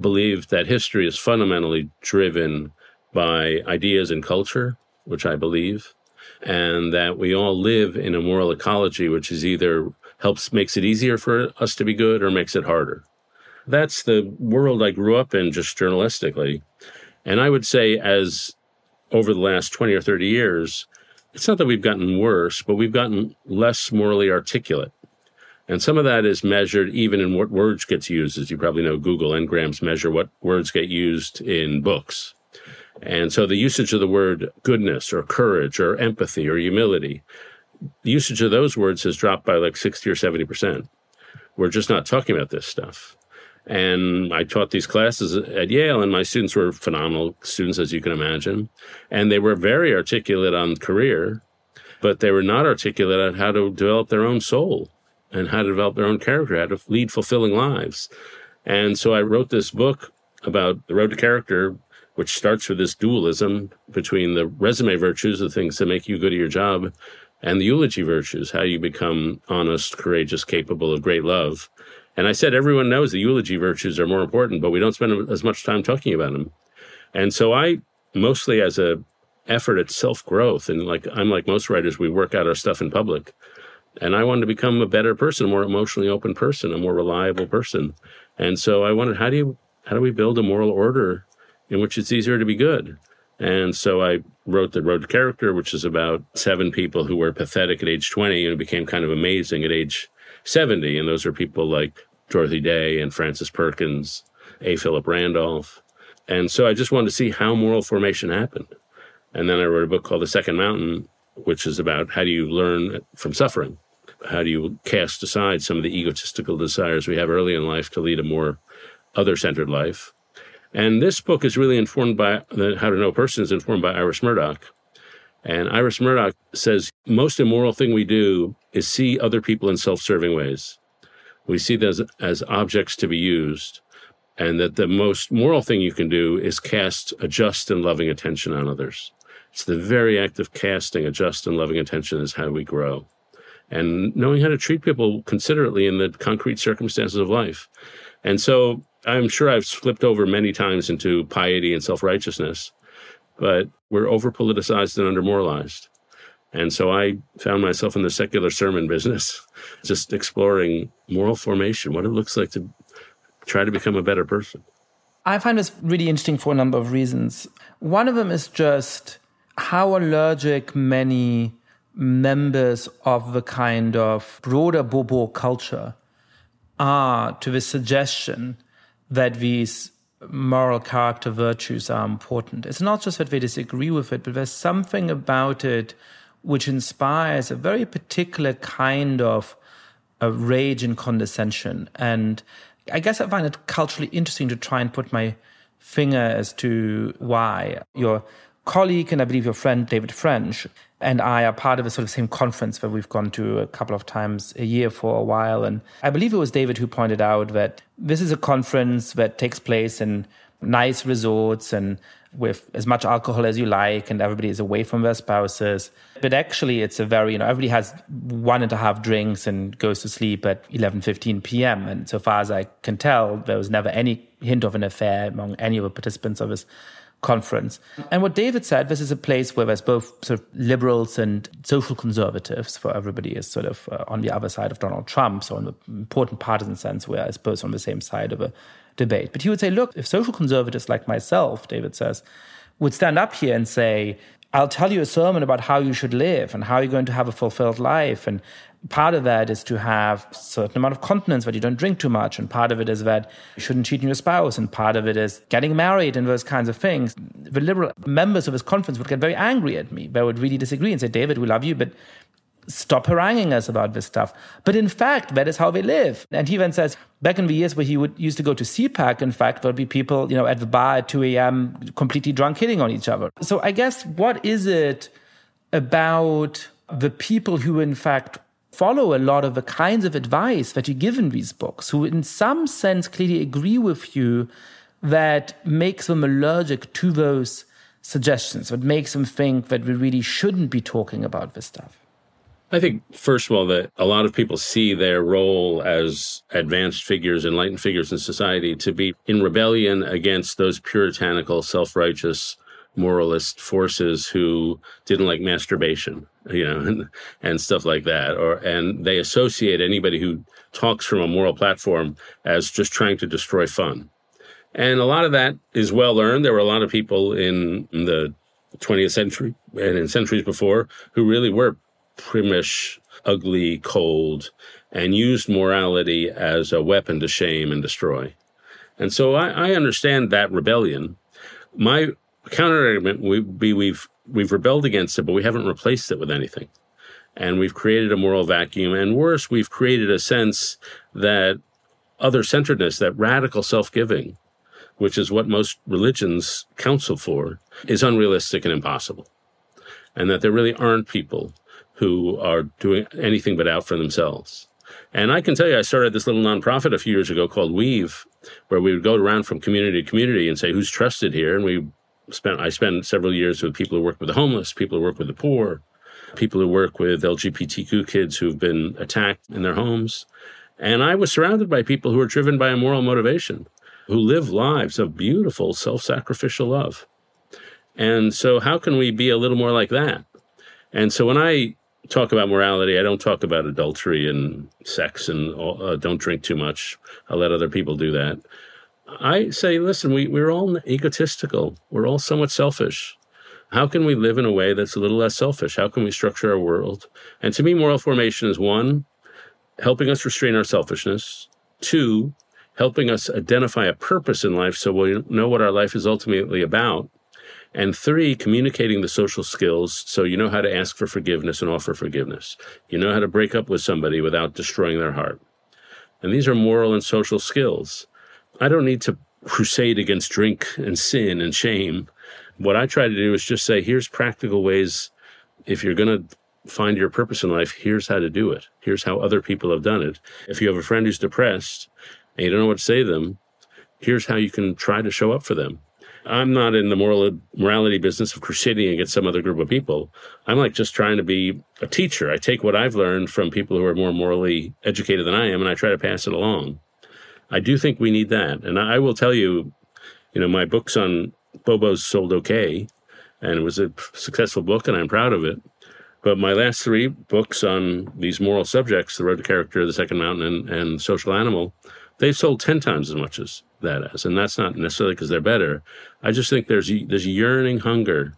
believed that history is fundamentally driven by ideas and culture, which I believe, and that we all live in a moral ecology which is either helps makes it easier for us to be good or makes it harder. That's the world I grew up in just journalistically. And I would say as over the last 20 or 30 years, it's not that we've gotten worse, but we've gotten less morally articulate. And some of that is measured even in what words gets used. As you probably know, Google Ngrams measure what words get used in books. And so the usage of the word goodness or courage or empathy or humility, the usage of those words has dropped by like 60 or 70%. We're just not talking about this stuff. And I taught these classes at Yale, and my students were phenomenal students, as you can imagine. And they were very articulate on career, but they were not articulate on how to develop their own soul and how to develop their own character, how to lead fulfilling lives. And so I wrote this book about the road to character, which starts with this dualism between the resume virtues, the things that make you good at your job, and the eulogy virtues, how you become honest, courageous, capable of great love. And I said, everyone knows the eulogy virtues are more important, but we don't spend as much time talking about them. And so I, mostly as a effort at self growth, and like I'm like most writers, we work out our stuff in public. And I wanted to become a better person, a more emotionally open person, a more reliable person. And so I wondered, how do you, how do we build a moral order in which it's easier to be good? And so I wrote The Road to Character, which is about seven people who were pathetic at age 20 and became kind of amazing at age 70. And those are people like Dorothy Day and Frances Perkins, A. Philip Randolph. And so I just wanted to see how moral formation happened. And then I wrote a book called The Second Mountain, which is about how do you learn from suffering? How do you cast aside some of the egotistical desires we have early in life to lead a more other centered life? And this book is really informed by the How to Know a Person is informed by Iris Murdoch. And Iris Murdoch says most immoral thing we do is see other people in self-serving ways. We see them as, as objects to be used, and that the most moral thing you can do is cast a just and loving attention on others. It's the very act of casting a just and loving attention is how we grow and knowing how to treat people considerately in the concrete circumstances of life. And so I'm sure I've slipped over many times into piety and self righteousness, but we're over politicized and under moralized. And so I found myself in the secular sermon business, just exploring moral formation, what it looks like to try to become a better person. I find this really interesting for a number of reasons. One of them is just how allergic many members of the kind of broader Bobo culture are to the suggestion that these moral character virtues are important. It's not just that they disagree with it, but there's something about it which inspires a very particular kind of a rage and condescension. And I guess I find it culturally interesting to try and put my finger as to why. Your colleague and I believe your friend David French and I are part of a sort of same conference that we've gone to a couple of times a year for a while. And I believe it was David who pointed out that this is a conference that takes place in nice resorts and with as much alcohol as you like, and everybody is away from their spouses. But actually, it's a very, you know, everybody has one and a half drinks and goes to sleep at 11, 15 p.m. And so far as I can tell, there was never any hint of an affair among any of the participants of this conference. And what David said, this is a place where there's both sort of liberals and social conservatives, for everybody is sort of uh, on the other side of Donald Trump, so in the important partisan sense, where I suppose on the same side of a debate. But he would say, look, if social conservatives like myself, David says, would stand up here and say, I'll tell you a sermon about how you should live and how you're going to have a fulfilled life and part of that is to have certain amount of continence that you don't drink too much and part of it is that you shouldn't cheat on your spouse and part of it is getting married and those kinds of things the liberal members of this conference would get very angry at me they would really disagree and say david we love you but stop haranguing us about this stuff. But in fact, that is how they live. And he then says, back in the years where he would used to go to CPAC, in fact, there'd be people, you know, at the bar at 2 a.m. completely drunk hitting on each other. So I guess what is it about the people who in fact follow a lot of the kinds of advice that you give in these books, who in some sense clearly agree with you that makes them allergic to those suggestions, that makes them think that we really shouldn't be talking about this stuff? I think, first of all, that a lot of people see their role as advanced figures, enlightened figures in society to be in rebellion against those puritanical, self righteous, moralist forces who didn't like masturbation, you know, and, and stuff like that. Or, and they associate anybody who talks from a moral platform as just trying to destroy fun. And a lot of that is well earned. There were a lot of people in the 20th century and in centuries before who really were primish, ugly, cold, and used morality as a weapon to shame and destroy. And so I, I understand that rebellion. My counter argument would be we've we've rebelled against it, but we haven't replaced it with anything. And we've created a moral vacuum. And worse, we've created a sense that other centeredness, that radical self giving, which is what most religions counsel for, is unrealistic and impossible. And that there really aren't people who are doing anything but out for themselves. And I can tell you, I started this little nonprofit a few years ago called Weave, where we would go around from community to community and say, who's trusted here? And we spent, I spent several years with people who work with the homeless, people who work with the poor, people who work with LGBTQ kids who've been attacked in their homes. And I was surrounded by people who are driven by a moral motivation, who live lives of beautiful self sacrificial love. And so, how can we be a little more like that? And so, when I talk about morality. I don't talk about adultery and sex and uh, don't drink too much. I'll let other people do that. I say, listen, we, we're all egotistical. We're all somewhat selfish. How can we live in a way that's a little less selfish? How can we structure our world? And to me, moral formation is one, helping us restrain our selfishness. Two, helping us identify a purpose in life so we know what our life is ultimately about. And three, communicating the social skills so you know how to ask for forgiveness and offer forgiveness. You know how to break up with somebody without destroying their heart. And these are moral and social skills. I don't need to crusade against drink and sin and shame. What I try to do is just say, here's practical ways. If you're going to find your purpose in life, here's how to do it. Here's how other people have done it. If you have a friend who's depressed and you don't know what to say to them, here's how you can try to show up for them. I'm not in the moral morality business of crusading against some other group of people. I'm like just trying to be a teacher. I take what I've learned from people who are more morally educated than I am, and I try to pass it along. I do think we need that, and I will tell you, you know, my books on Bobo's sold okay, and it was a successful book, and I'm proud of it. But my last three books on these moral subjects, The Road to Character, The Second Mountain, and, and Social Animal, they've sold 10 times as much as that as. And that's not necessarily because they're better. I just think there's there's yearning hunger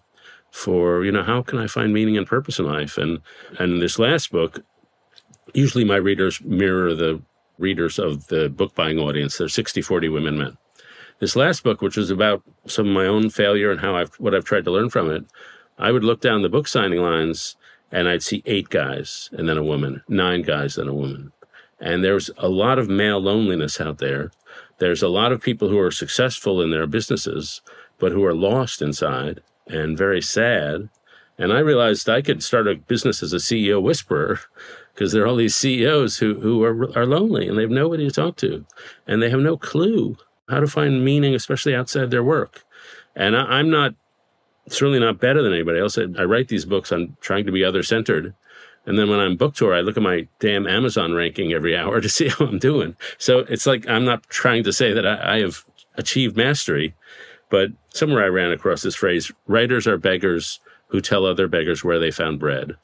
for, you know, how can I find meaning and purpose in life? And and this last book, usually my readers mirror the readers of the book buying audience. They're 60 40 women men. This last book, which was about some of my own failure and how I've what I've tried to learn from it, I would look down the book signing lines and I'd see eight guys and then a woman, nine guys, then a woman. And there's a lot of male loneliness out there. There's a lot of people who are successful in their businesses, but who are lost inside and very sad. And I realized I could start a business as a CEO whisperer because there are all these CEOs who, who are, are lonely and they have nobody to talk to and they have no clue how to find meaning, especially outside their work. And I, I'm not certainly not better than anybody else. I, I write these books on trying to be other centered and then when I'm book tour, I look at my damn Amazon ranking every hour to see how I'm doing. So it's like I'm not trying to say that I, I have achieved mastery, but somewhere I ran across this phrase writers are beggars who tell other beggars where they found bread.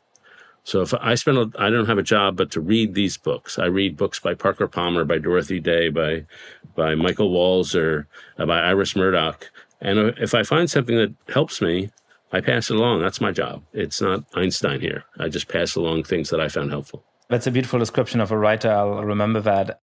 So if I spend, a, I don't have a job but to read these books. I read books by Parker Palmer, by Dorothy Day, by by Michael Walzer, uh, by Iris Murdoch, and if I find something that helps me, I pass it along. That's my job. It's not Einstein here. I just pass along things that I found helpful. That's a beautiful description of a writer. I'll remember that.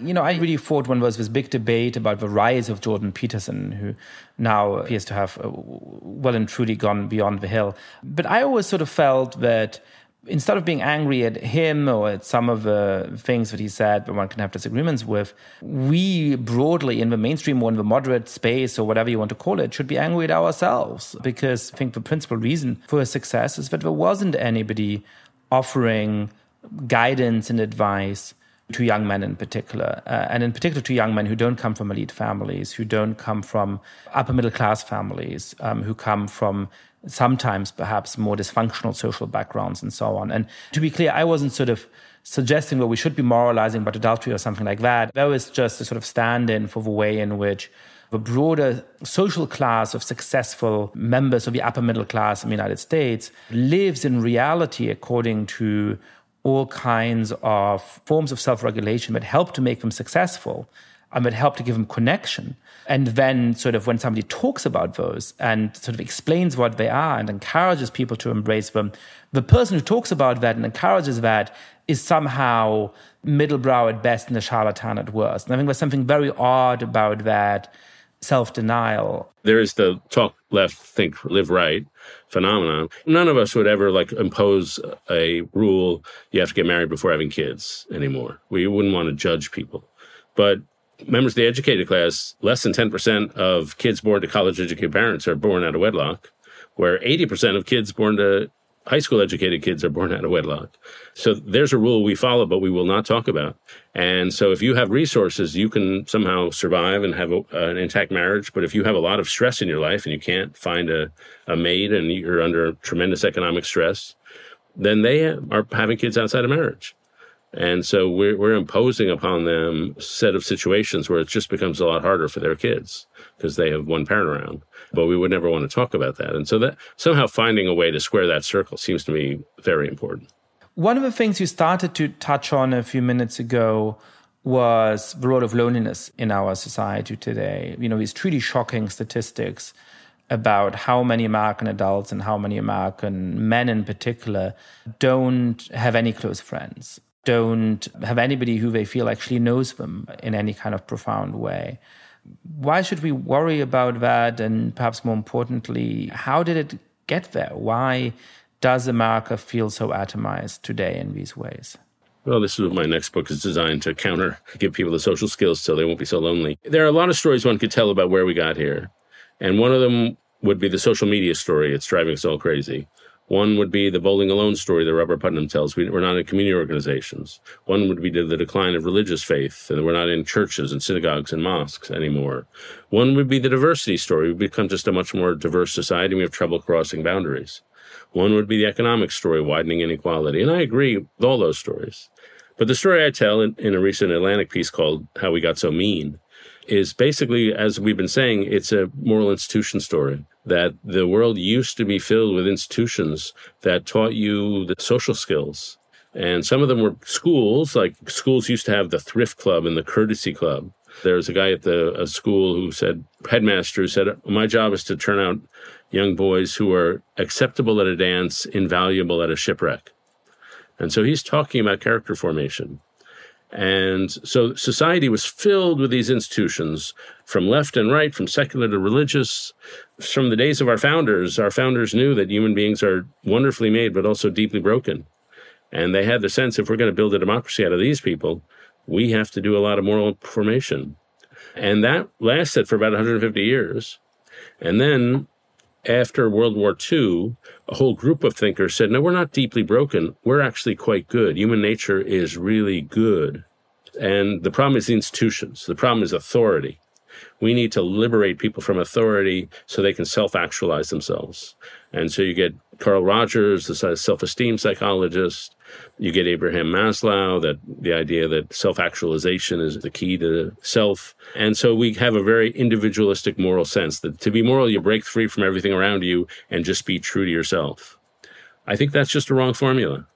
You know, I really thought when there was this big debate about the rise of Jordan Peterson, who now appears to have uh, well and truly gone beyond the hill. But I always sort of felt that instead of being angry at him or at some of the things that he said that one can have disagreements with, we broadly in the mainstream or in the moderate space or whatever you want to call it should be angry at ourselves. Because I think the principal reason for his success is that there wasn't anybody offering guidance and advice to young men in particular, uh, and in particular to young men who don't come from elite families, who don't come from upper middle class families, um, who come from sometimes perhaps more dysfunctional social backgrounds and so on. And to be clear, I wasn't sort of suggesting that we should be moralizing about adultery or something like that. That was just a sort of stand in for the way in which the broader social class of successful members of the upper middle class in the United States lives in reality according to all kinds of forms of self regulation that help to make them successful and that help to give them connection. And then, sort of, when somebody talks about those and sort of explains what they are and encourages people to embrace them, the person who talks about that and encourages that is somehow middlebrow at best and a charlatan at worst. And I think there's something very odd about that self denial. There is the talk left, think, live right phenomenon. None of us would ever like impose a rule you have to get married before having kids anymore. We wouldn't want to judge people. But members of the educated class, less than 10% of kids born to college educated parents are born out of wedlock, where 80% of kids born to high school educated kids are born out of wedlock. So there's a rule we follow, but we will not talk about. And so if you have resources, you can somehow survive and have a, an intact marriage. But if you have a lot of stress in your life and you can't find a, a maid and you're under tremendous economic stress, then they are having kids outside of marriage. And so we're, we're imposing upon them a set of situations where it just becomes a lot harder for their kids because they have one parent around. But we would never want to talk about that. And so that somehow finding a way to square that circle seems to me very important. One of the things you started to touch on a few minutes ago was the role of loneliness in our society today. You know, these truly shocking statistics about how many American adults and how many American men in particular don't have any close friends don't have anybody who they feel actually knows them in any kind of profound way. Why should we worry about that? And perhaps more importantly, how did it get there? Why does America feel so atomized today in these ways? Well, this is what my next book is designed to counter, give people the social skills so they won't be so lonely. There are a lot of stories one could tell about where we got here. And one of them would be the social media story. It's driving us all crazy. One would be the bowling alone story that Robert Putnam tells. We, are not in community organizations. One would be the decline of religious faith, and we're not in churches and synagogues and mosques anymore. One would be the diversity story. We've become just a much more diverse society. And we have trouble crossing boundaries. One would be the economic story, widening inequality. And I agree with all those stories. But the story I tell in, in a recent Atlantic piece called How We Got So Mean is basically, as we've been saying, it's a moral institution story that the world used to be filled with institutions that taught you the social skills. And some of them were schools, like schools used to have the thrift club and the courtesy club. There was a guy at the school who said, headmaster who said, My job is to turn out young boys who are acceptable at a dance, invaluable at a shipwreck. And so he's talking about character formation. And so society was filled with these institutions from left and right, from secular to religious. From the days of our founders, our founders knew that human beings are wonderfully made, but also deeply broken. And they had the sense if we're going to build a democracy out of these people, we have to do a lot of moral formation. And that lasted for about 150 years. And then after World War II, a whole group of thinkers said, no, we're not deeply broken. We're actually quite good. Human nature is really good. And the problem is the institutions. The problem is authority. We need to liberate people from authority so they can self actualize themselves. And so you get Carl Rogers, the self esteem psychologist. You get Abraham Maslow, that the idea that self actualization is the key to self. And so we have a very individualistic moral sense that to be moral, you break free from everything around you and just be true to yourself. I think that's just a wrong formula.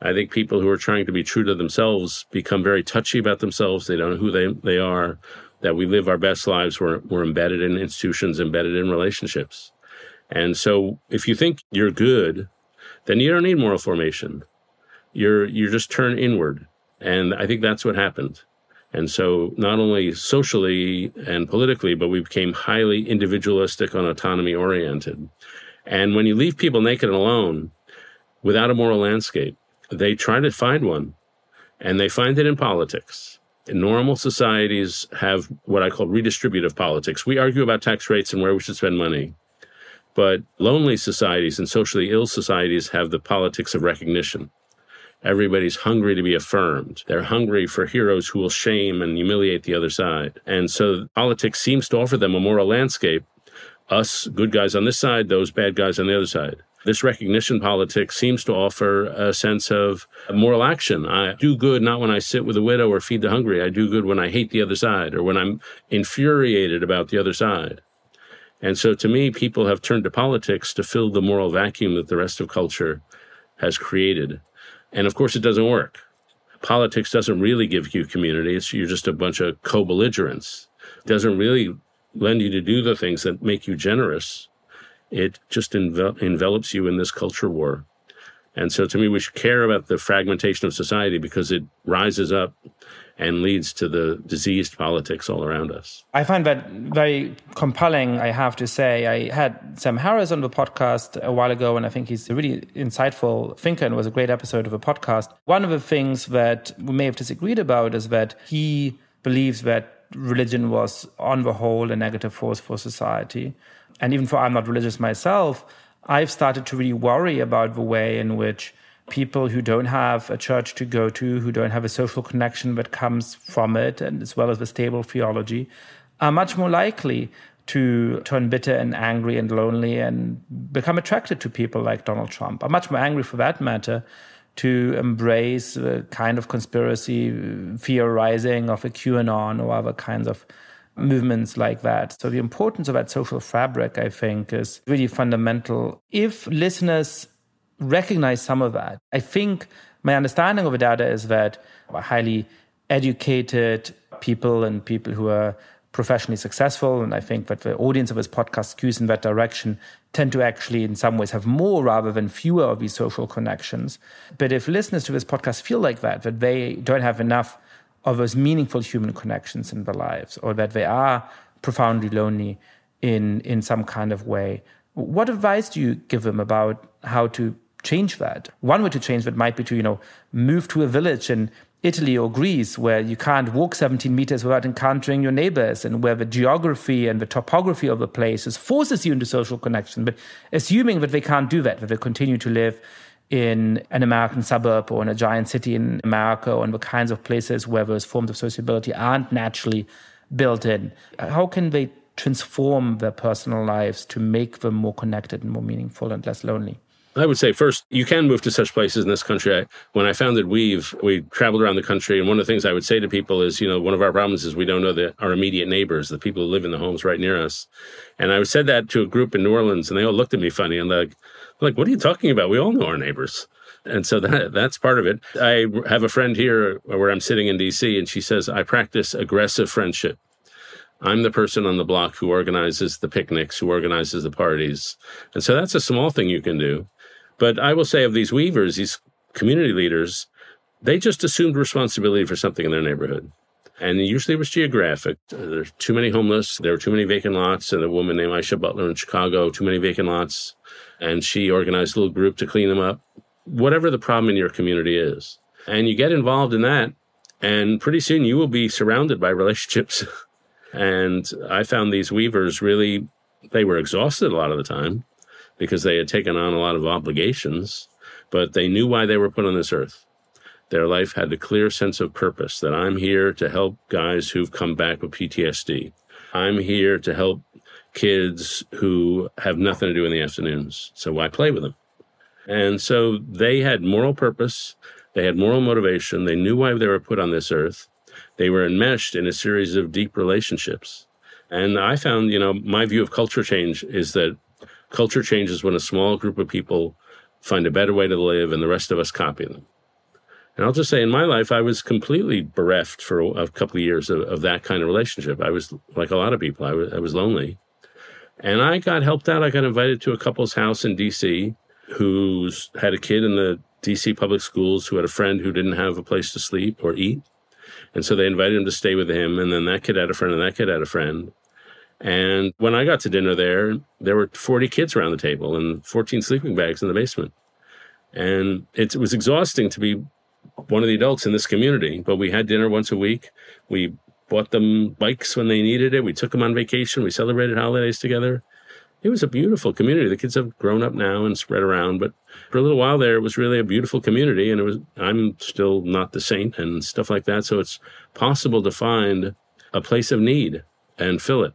I think people who are trying to be true to themselves become very touchy about themselves. They don't know who they, they are, that we live our best lives. We're, we're embedded in institutions, embedded in relationships. And so if you think you're good, then you don't need moral formation. You're you just turn inward. And I think that's what happened. And so not only socially and politically, but we became highly individualistic and autonomy oriented. And when you leave people naked and alone, without a moral landscape. They try to find one, and they find it in politics. Normal societies have what I call redistributive politics. We argue about tax rates and where we should spend money. But lonely societies and socially ill societies have the politics of recognition. Everybody's hungry to be affirmed. They're hungry for heroes who will shame and humiliate the other side. And so politics seems to offer them a moral landscape us good guys on this side, those bad guys on the other side. This recognition politics seems to offer a sense of moral action. I do good not when I sit with a widow or feed the hungry. I do good when I hate the other side or when I'm infuriated about the other side. And so to me, people have turned to politics to fill the moral vacuum that the rest of culture has created. And of course, it doesn't work. Politics doesn't really give you community. It's, you're just a bunch of co belligerents. It doesn't really lend you to do the things that make you generous. It just envel- envelops you in this culture war. And so to me, we should care about the fragmentation of society because it rises up and leads to the diseased politics all around us. I find that very compelling, I have to say. I had Sam Harris on the podcast a while ago, and I think he's a really insightful thinker and was a great episode of a podcast. One of the things that we may have disagreed about is that he believes that religion was, on the whole, a negative force for society. And even for I'm not religious myself, I've started to really worry about the way in which people who don't have a church to go to, who don't have a social connection that comes from it, and as well as the stable theology, are much more likely to turn bitter and angry and lonely and become attracted to people like Donald Trump. Are much more angry for that matter to embrace a kind of conspiracy theorizing of a QAnon or other kinds of movements like that. So the importance of that social fabric, I think, is really fundamental. If listeners recognize some of that, I think my understanding of the data is that highly educated people and people who are professionally successful, and I think that the audience of this podcast skews in that direction, tend to actually, in some ways, have more rather than fewer of these social connections. But if listeners to this podcast feel like that, that they don't have enough of those meaningful human connections in their lives, or that they are profoundly lonely in in some kind of way, what advice do you give them about how to change that? One way to change that might be to you know move to a village in Italy or Greece, where you can't walk 17 meters without encountering your neighbors, and where the geography and the topography of the places forces you into social connection. But assuming that they can't do that, that they continue to live in an American suburb or in a giant city in America or in the kinds of places where those forms of sociability aren't naturally built in, how can they transform their personal lives to make them more connected and more meaningful and less lonely? I would say first, you can move to such places in this country. I, when I founded Weave, we traveled around the country, and one of the things I would say to people is, you know, one of our problems is we don't know the, our immediate neighbors, the people who live in the homes right near us. And I said that to a group in New Orleans, and they all looked at me funny and like, like, what are you talking about? We all know our neighbors. And so that that's part of it. I have a friend here where I'm sitting in DC, and she says I practice aggressive friendship. I'm the person on the block who organizes the picnics, who organizes the parties. And so that's a small thing you can do. But I will say of these weavers, these community leaders, they just assumed responsibility for something in their neighborhood. And usually it was geographic. There's too many homeless. There were too many vacant lots. And a woman named Aisha Butler in Chicago, too many vacant lots. And she organized a little group to clean them up. Whatever the problem in your community is. And you get involved in that. And pretty soon you will be surrounded by relationships. and I found these weavers really, they were exhausted a lot of the time because they had taken on a lot of obligations, but they knew why they were put on this earth. Their life had a clear sense of purpose that I'm here to help guys who've come back with PTSD. I'm here to help kids who have nothing to do in the afternoons. So why play with them? And so they had moral purpose. They had moral motivation. They knew why they were put on this earth. They were enmeshed in a series of deep relationships. And I found, you know, my view of culture change is that Culture changes when a small group of people find a better way to live and the rest of us copy them. And I'll just say in my life, I was completely bereft for a couple of years of, of that kind of relationship. I was like a lot of people, I was, I was lonely. And I got helped out. I got invited to a couple's house in DC who's had a kid in the DC public schools who had a friend who didn't have a place to sleep or eat. And so they invited him to stay with him. And then that kid had a friend and that kid had a friend. And when I got to dinner there, there were 40 kids around the table and 14 sleeping bags in the basement. And it was exhausting to be one of the adults in this community, but we had dinner once a week. We bought them bikes when they needed it. We took them on vacation. We celebrated holidays together. It was a beautiful community. The kids have grown up now and spread around, but for a little while there, it was really a beautiful community. And it was, I'm still not the saint and stuff like that. So it's possible to find a place of need and fill it.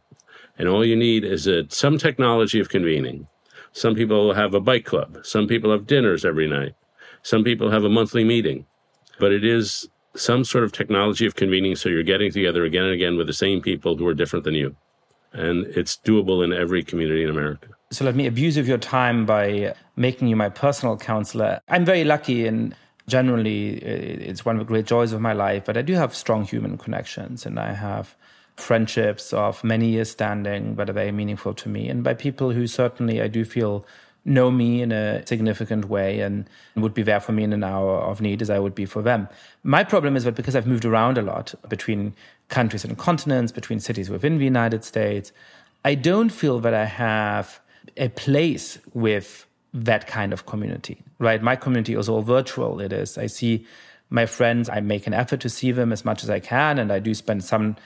And all you need is a, some technology of convening. Some people have a bike club. Some people have dinners every night. Some people have a monthly meeting. But it is some sort of technology of convening so you're getting together again and again with the same people who are different than you. And it's doable in every community in America. So let me abuse of your time by making you my personal counselor. I'm very lucky and generally uh, it's one of the great joys of my life, but I do have strong human connections and I have friendships of many years standing that are very meaningful to me and by people who certainly I do feel know me in a significant way and would be there for me in an hour of need as I would be for them. My problem is that because I've moved around a lot between countries and continents, between cities within the United States, I don't feel that I have a place with that kind of community, right? My community is all virtual. It is. I see my friends, I make an effort to see them as much as I can, and I do spend some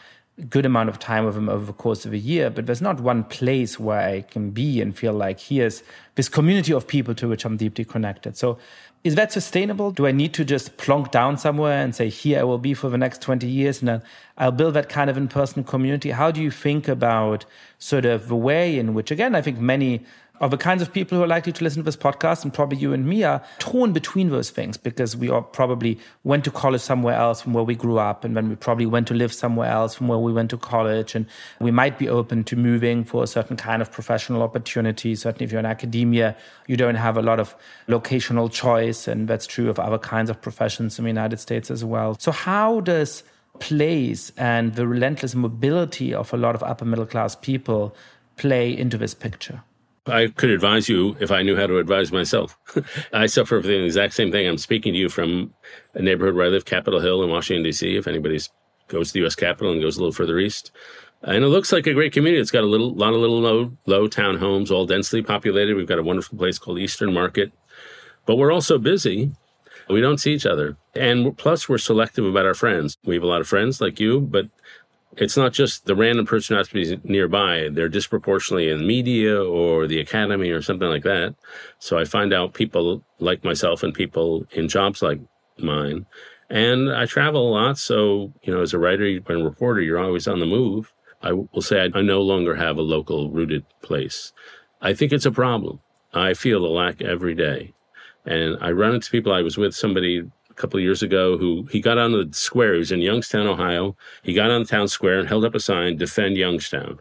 good amount of time with them over the course of a year, but there's not one place where I can be and feel like here's this community of people to which I'm deeply connected. So is that sustainable? Do I need to just plonk down somewhere and say, here I will be for the next 20 years and then I'll build that kind of in person community? How do you think about sort of the way in which, again, I think many are the kinds of people who are likely to listen to this podcast, and probably you and me are torn between those things because we all probably went to college somewhere else from where we grew up, and then we probably went to live somewhere else from where we went to college, and we might be open to moving for a certain kind of professional opportunity. Certainly, if you're in academia, you don't have a lot of locational choice, and that's true of other kinds of professions in the United States as well. So, how does place and the relentless mobility of a lot of upper middle class people play into this picture? I could advise you if I knew how to advise myself. I suffer from the exact same thing. I'm speaking to you from a neighborhood where I live, Capitol Hill in Washington, D.C. If anybody goes to the U.S. Capitol and goes a little further east. And it looks like a great community. It's got a little, lot of little low, low town homes, all densely populated. We've got a wonderful place called Eastern Market. But we're also busy. We don't see each other. And plus, we're selective about our friends. We have a lot of friends like you, but it's not just the random person who has to be nearby. They're disproportionately in media or the academy or something like that. So I find out people like myself and people in jobs like mine. And I travel a lot. So, you know, as a writer and reporter, you're always on the move. I will say I, I no longer have a local rooted place. I think it's a problem. I feel the lack every day. And I run into people. I was with somebody a couple of years ago who he got on the square. He was in Youngstown, Ohio. He got on the town square and held up a sign, defend Youngstown.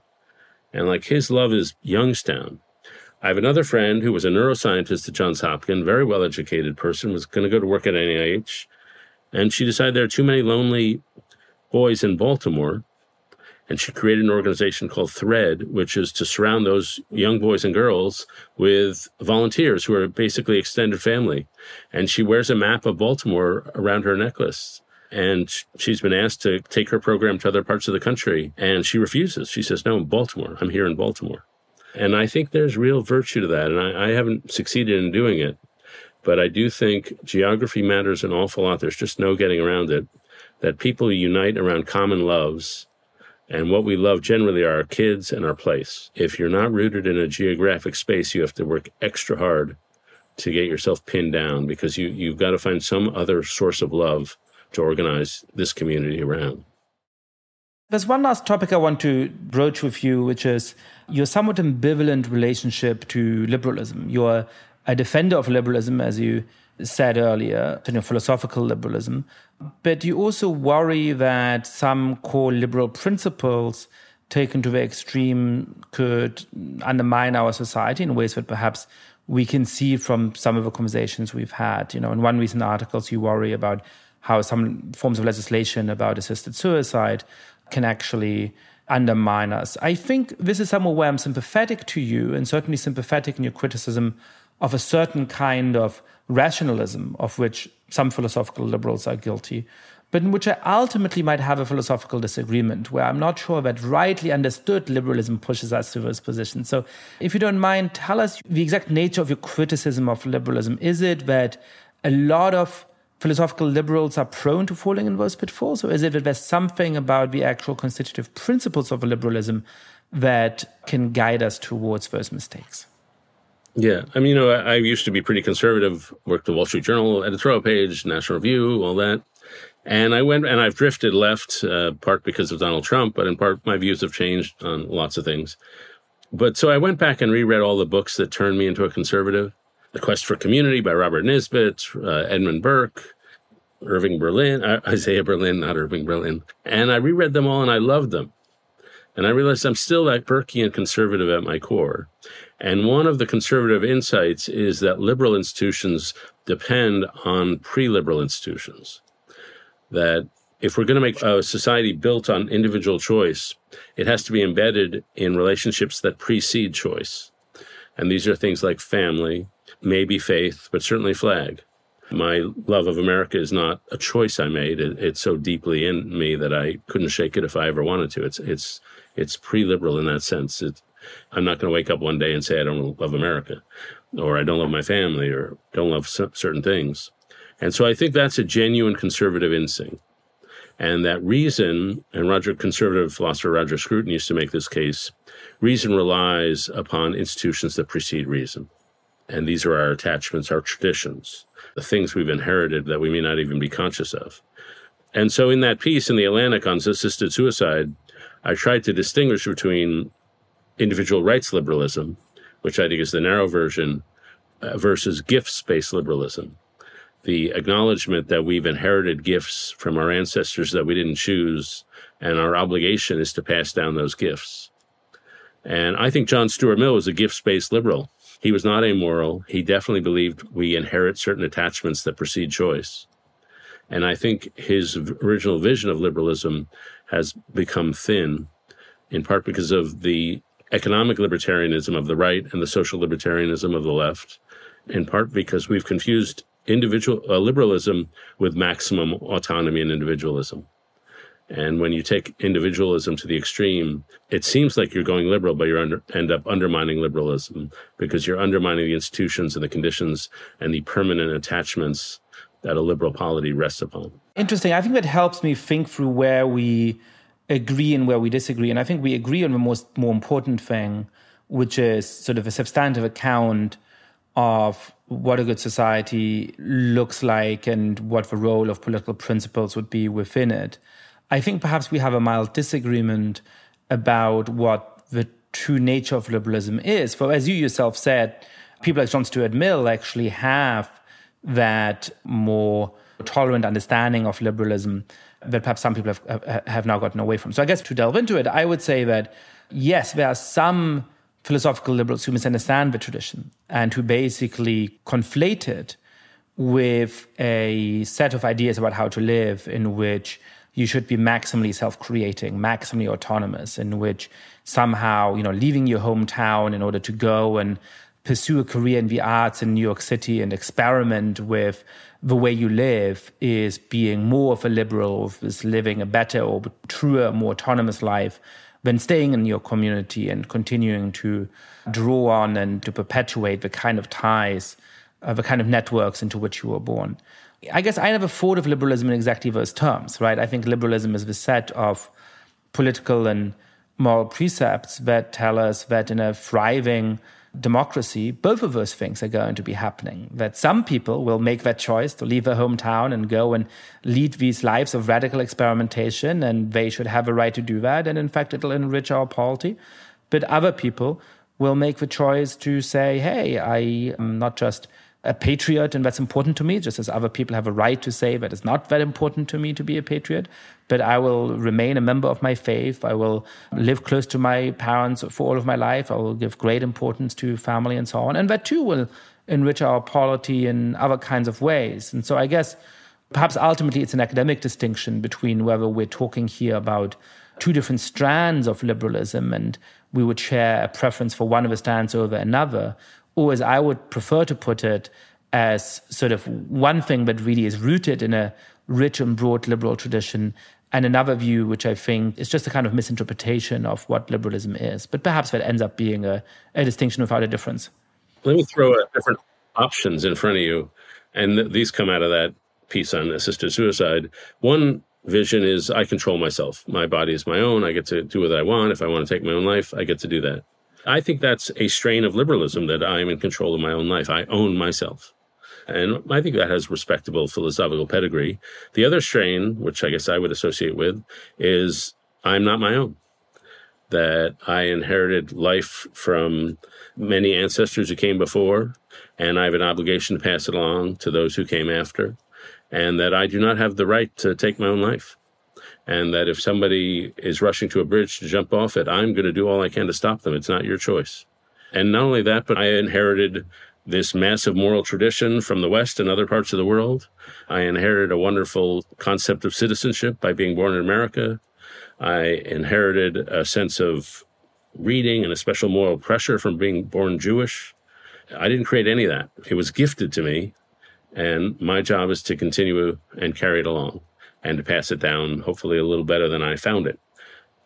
And like his love is Youngstown. I have another friend who was a neuroscientist at Johns Hopkins, very well educated person, was going to go to work at NIH. And she decided there are too many lonely boys in Baltimore and she created an organization called Thread, which is to surround those young boys and girls with volunteers who are basically extended family. And she wears a map of Baltimore around her necklace. And she's been asked to take her program to other parts of the country. And she refuses. She says, No, Baltimore. I'm here in Baltimore. And I think there's real virtue to that. And I, I haven't succeeded in doing it. But I do think geography matters an awful lot. There's just no getting around it. That people unite around common loves and what we love generally are our kids and our place. If you're not rooted in a geographic space, you have to work extra hard to get yourself pinned down because you, you've got to find some other source of love to organize this community around. There's one last topic I want to broach with you, which is your somewhat ambivalent relationship to liberalism. You're a defender of liberalism, as you said earlier, you know, philosophical liberalism, but you also worry that some core liberal principles taken to the extreme could undermine our society in ways that perhaps we can see from some of the conversations we've had. You know, in one recent articles, you worry about how some forms of legislation about assisted suicide can actually undermine us. I think this is somewhere where I'm sympathetic to you and certainly sympathetic in your criticism of a certain kind of rationalism of which some philosophical liberals are guilty. but in which I ultimately might have a philosophical disagreement, where I'm not sure that rightly understood liberalism pushes us to those positions. So, if you don't mind, tell us the exact nature of your criticism of liberalism. Is it that a lot of philosophical liberals are prone to falling in those pitfalls, or is it that there's something about the actual constitutive principles of liberalism that can guide us towards those mistakes? Yeah, I mean, you know, I, I used to be pretty conservative. Worked the Wall Street Journal editorial page, National Review, all that. And I went and I've drifted left, uh, part because of Donald Trump, but in part my views have changed on lots of things. But so I went back and reread all the books that turned me into a conservative. The Quest for Community by Robert Nisbet, uh, Edmund Burke, Irving Berlin, uh, Isaiah Berlin, not Irving Berlin. And I reread them all and I loved them. And I realized I'm still that Burkean conservative at my core. And one of the conservative insights is that liberal institutions depend on pre liberal institutions that if we're going to make a society built on individual choice, it has to be embedded in relationships that precede choice. And these are things like family, maybe faith, but certainly flag. My love of America is not a choice I made. It, it's so deeply in me that I couldn't shake it if I ever wanted to. It's it's it's pre-liberal in that sense. It, I'm not going to wake up one day and say I don't love America, or I don't love my family, or don't love certain things. And so I think that's a genuine conservative instinct. And that reason, and Roger, conservative philosopher Roger Scruton used to make this case, reason relies upon institutions that precede reason. And these are our attachments, our traditions, the things we've inherited that we may not even be conscious of. And so in that piece in the Atlantic on assisted suicide, I tried to distinguish between individual rights liberalism, which I think is the narrow version, uh, versus gifts based liberalism, the acknowledgement that we've inherited gifts from our ancestors that we didn't choose, and our obligation is to pass down those gifts. And I think John Stuart Mill was a gifts based liberal. He was not amoral. He definitely believed we inherit certain attachments that precede choice. And I think his original vision of liberalism has become thin, in part because of the economic libertarianism of the right and the social libertarianism of the left, in part because we've confused individual uh, liberalism with maximum autonomy and individualism. And when you take individualism to the extreme, it seems like you're going liberal, but you end up undermining liberalism because you're undermining the institutions and the conditions and the permanent attachments that a liberal polity rests upon. Interesting. I think that helps me think through where we agree and where we disagree. And I think we agree on the most more important thing, which is sort of a substantive account of what a good society looks like and what the role of political principles would be within it. I think perhaps we have a mild disagreement about what the true nature of liberalism is. For as you yourself said, people like John Stuart Mill actually have that more tolerant understanding of liberalism that perhaps some people have, have now gotten away from. So I guess to delve into it, I would say that yes, there are some philosophical liberals who misunderstand the tradition and who basically conflate it with a set of ideas about how to live in which you should be maximally self-creating, maximally autonomous, in which somehow, you know, leaving your hometown in order to go and pursue a career in the arts in New York City and experiment with the way you live is being more of a liberal, is living a better or truer, more autonomous life than staying in your community and continuing to draw on and to perpetuate the kind of ties, uh, the kind of networks into which you were born. I guess I never thought of liberalism in exactly those terms, right? I think liberalism is the set of political and moral precepts that tell us that in a thriving democracy, both of those things are going to be happening. That some people will make that choice to leave their hometown and go and lead these lives of radical experimentation, and they should have a right to do that. And in fact, it'll enrich our polity. But other people will make the choice to say, hey, I am not just a patriot and that's important to me, just as other people have a right to say that it's not that important to me to be a patriot. But I will remain a member of my faith. I will live close to my parents for all of my life. I will give great importance to family and so on. And that too will enrich our polity in other kinds of ways. And so I guess perhaps ultimately it's an academic distinction between whether we're talking here about two different strands of liberalism and we would share a preference for one of the strands over another, or as I would prefer to put it, as sort of one thing that really is rooted in a rich and broad liberal tradition, and another view, which I think is just a kind of misinterpretation of what liberalism is. But perhaps that ends up being a, a distinction without a difference. Let me throw uh, different options in front of you. And th- these come out of that piece on assisted suicide. One vision is I control myself. My body is my own. I get to do what I want. If I want to take my own life, I get to do that. I think that's a strain of liberalism that I'm in control of my own life. I own myself. And I think that has respectable philosophical pedigree. The other strain, which I guess I would associate with, is I'm not my own. That I inherited life from many ancestors who came before, and I have an obligation to pass it along to those who came after, and that I do not have the right to take my own life. And that if somebody is rushing to a bridge to jump off it, I'm going to do all I can to stop them. It's not your choice. And not only that, but I inherited this massive moral tradition from the West and other parts of the world. I inherited a wonderful concept of citizenship by being born in America. I inherited a sense of reading and a special moral pressure from being born Jewish. I didn't create any of that. It was gifted to me. And my job is to continue and carry it along and to pass it down, hopefully a little better than I found it.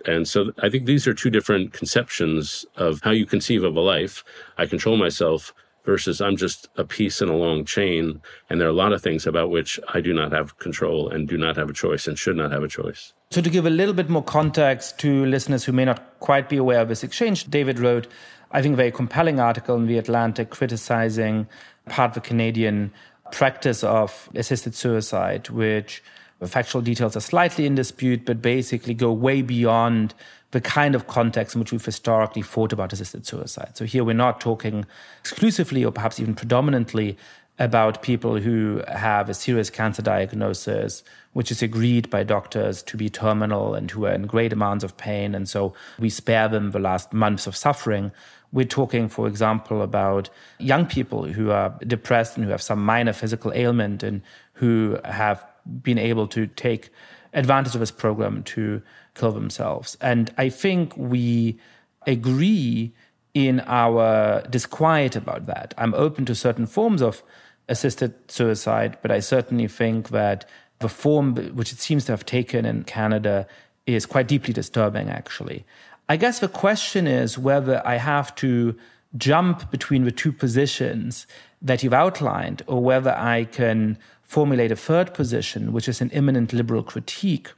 And so I think these are two different conceptions of how you conceive of a life. I control myself versus I'm just a piece in a long chain. And there are a lot of things about which I do not have control and do not have a choice and should not have a choice. So, to give a little bit more context to listeners who may not quite be aware of this exchange, David wrote, I think, a very compelling article in The Atlantic criticizing part of the Canadian practice of assisted suicide, which the factual details are slightly in dispute, but basically go way beyond the kind of context in which we've historically thought about assisted suicide. So here we're not talking exclusively or perhaps even predominantly about people who have a serious cancer diagnosis, which is agreed by doctors to be terminal and who are in great amounts of pain. And so we spare them the last months of suffering. We're talking, for example, about young people who are depressed and who have some minor physical ailment and who have been able to take advantage of this program to kill themselves. And I think we agree in our disquiet about that. I'm open to certain forms of assisted suicide, but I certainly think that the form which it seems to have taken in Canada is quite deeply disturbing, actually. I guess the question is whether I have to jump between the two positions that you've outlined, or whether I can formulate a third position, which is an immanent liberal critique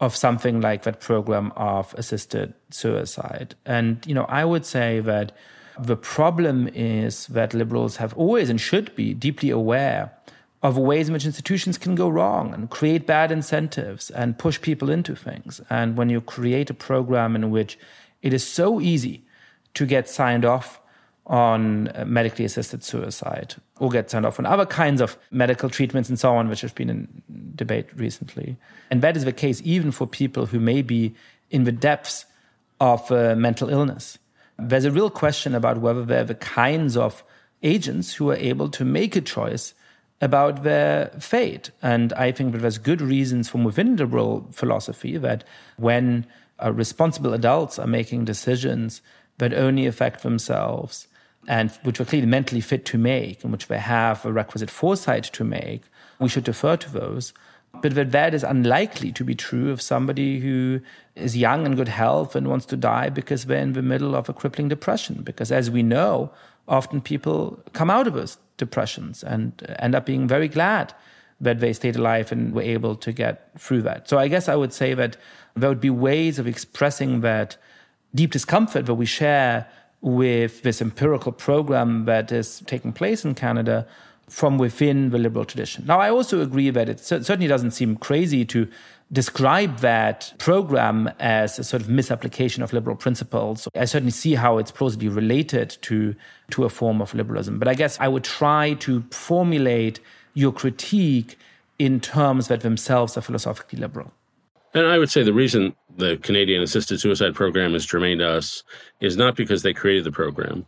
of something like that program of assisted suicide. And, you know, I would say that the problem is that liberals have always and should be deeply aware of ways in which institutions can go wrong and create bad incentives and push people into things. And when you create a program in which it is so easy to get signed off on medically assisted suicide or get signed off on other kinds of medical treatments and so on, which have been in debate recently. And that is the case even for people who may be in the depths of uh, mental illness. There's a real question about whether they're the kinds of agents who are able to make a choice about their fate. And I think that there's good reasons from within the liberal philosophy that when uh, responsible adults are making decisions that only affect themselves, and which were clearly mentally fit to make and which they have a requisite foresight to make, we should defer to those. But that that is unlikely to be true of somebody who is young and good health and wants to die because they're in the middle of a crippling depression. Because as we know, often people come out of those depressions and uh, end up being very glad that they stayed alive and were able to get through that. So I guess I would say that there would be ways of expressing that deep discomfort that we share with this empirical program that is taking place in Canada from within the liberal tradition. Now, I also agree that it certainly doesn't seem crazy to describe that program as a sort of misapplication of liberal principles. I certainly see how it's plausibly related to, to a form of liberalism. But I guess I would try to formulate your critique in terms that themselves are philosophically liberal. And I would say the reason the Canadian assisted suicide program is germane to us is not because they created the program.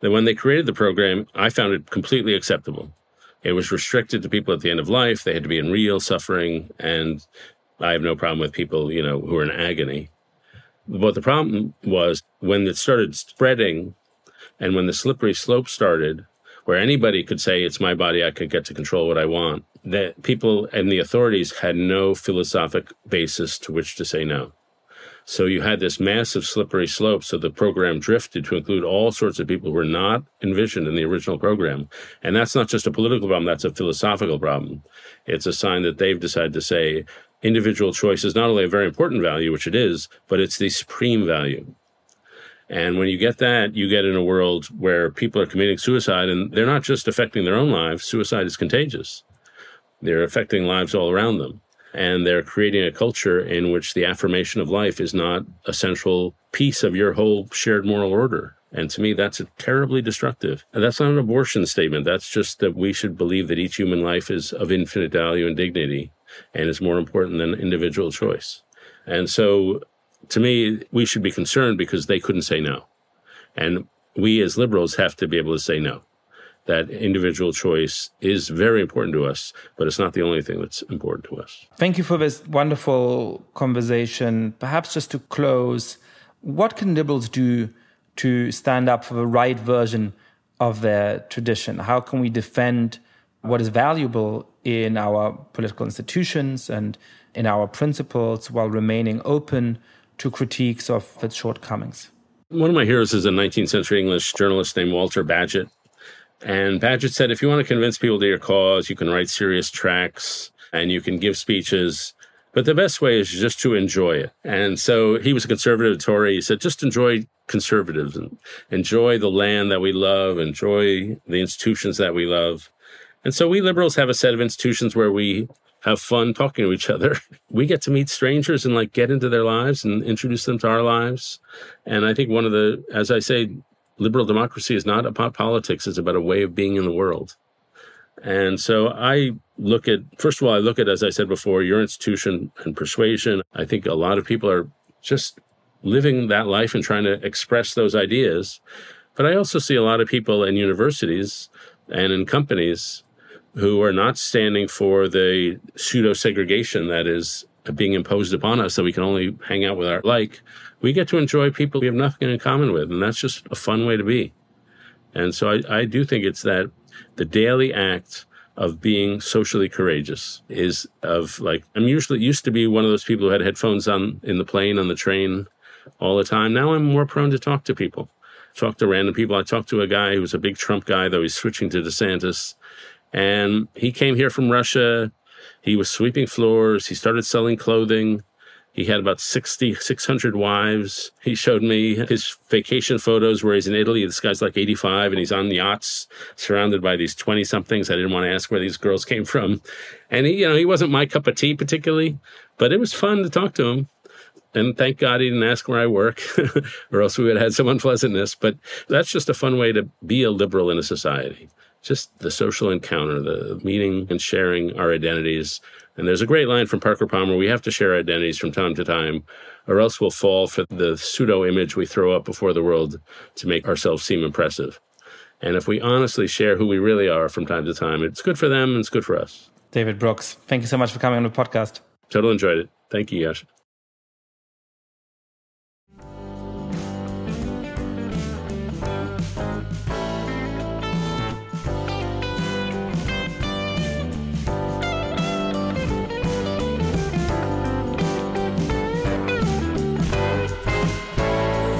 That when they created the program, I found it completely acceptable. It was restricted to people at the end of life. They had to be in real suffering. And I have no problem with people, you know, who are in agony. But the problem was when it started spreading and when the slippery slope started, where anybody could say, it's my body, I could get to control what I want. that people and the authorities had no philosophic basis to which to say no. So you had this massive slippery slope. So the program drifted to include all sorts of people who were not envisioned in the original program. And that's not just a political problem, that's a philosophical problem. It's a sign that they've decided to say individual choice is not only a very important value, which it is, but it's the supreme value. And when you get that, you get in a world where people are committing suicide and they're not just affecting their own lives, suicide is contagious. They're affecting lives all around them. And they're creating a culture in which the affirmation of life is not a central piece of your whole shared moral order. And to me, that's a terribly destructive. And that's not an abortion statement. That's just that we should believe that each human life is of infinite value and dignity and is more important than individual choice. And so to me, we should be concerned because they couldn't say no. And we as liberals have to be able to say no that individual choice is very important to us, but it's not the only thing that's important to us. Thank you for this wonderful conversation. Perhaps just to close, what can liberals do to stand up for the right version of their tradition? How can we defend what is valuable in our political institutions and in our principles while remaining open to critiques of its shortcomings? One of my heroes is a 19th century English journalist named Walter Bagehot. And Bagehot said, if you want to convince people to your cause, you can write serious tracts and you can give speeches. But the best way is just to enjoy it. And so he was a conservative Tory. He said, just enjoy conservatives and enjoy the land that we love, enjoy the institutions that we love. And so we liberals have a set of institutions where we have fun talking to each other. We get to meet strangers and like get into their lives and introduce them to our lives. And I think one of the, as I say, liberal democracy is not about politics, it's about a way of being in the world. And so I look at, first of all, I look at, as I said before, your institution and persuasion. I think a lot of people are just living that life and trying to express those ideas. But I also see a lot of people in universities and in companies who are not standing for the pseudo segregation that is being imposed upon us that we can only hang out with our like, we get to enjoy people we have nothing in common with. And that's just a fun way to be. And so I, I do think it's that the daily act of being socially courageous is of like, I'm usually used to be one of those people who had headphones on in the plane, on the train all the time. Now I'm more prone to talk to people, talk to random people. I talked to a guy who was a big Trump guy, though he's switching to DeSantis. And he came here from Russia he was sweeping floors. He started selling clothing. He had about 60, 600 wives. He showed me his vacation photos where he's in Italy. This guy's like 85 and he's on yachts surrounded by these 20 somethings. I didn't want to ask where these girls came from. And he, you know, he wasn't my cup of tea particularly, but it was fun to talk to him. And thank God he didn't ask where I work, or else we would have had some unpleasantness. But that's just a fun way to be a liberal in a society just the social encounter, the meeting and sharing our identities. And there's a great line from Parker Palmer we have to share identities from time to time, or else we'll fall for the pseudo image we throw up before the world to make ourselves seem impressive. And if we honestly share who we really are from time to time, it's good for them and it's good for us. David Brooks, thank you so much for coming on the podcast. Totally enjoyed it. Thank you, Yascha.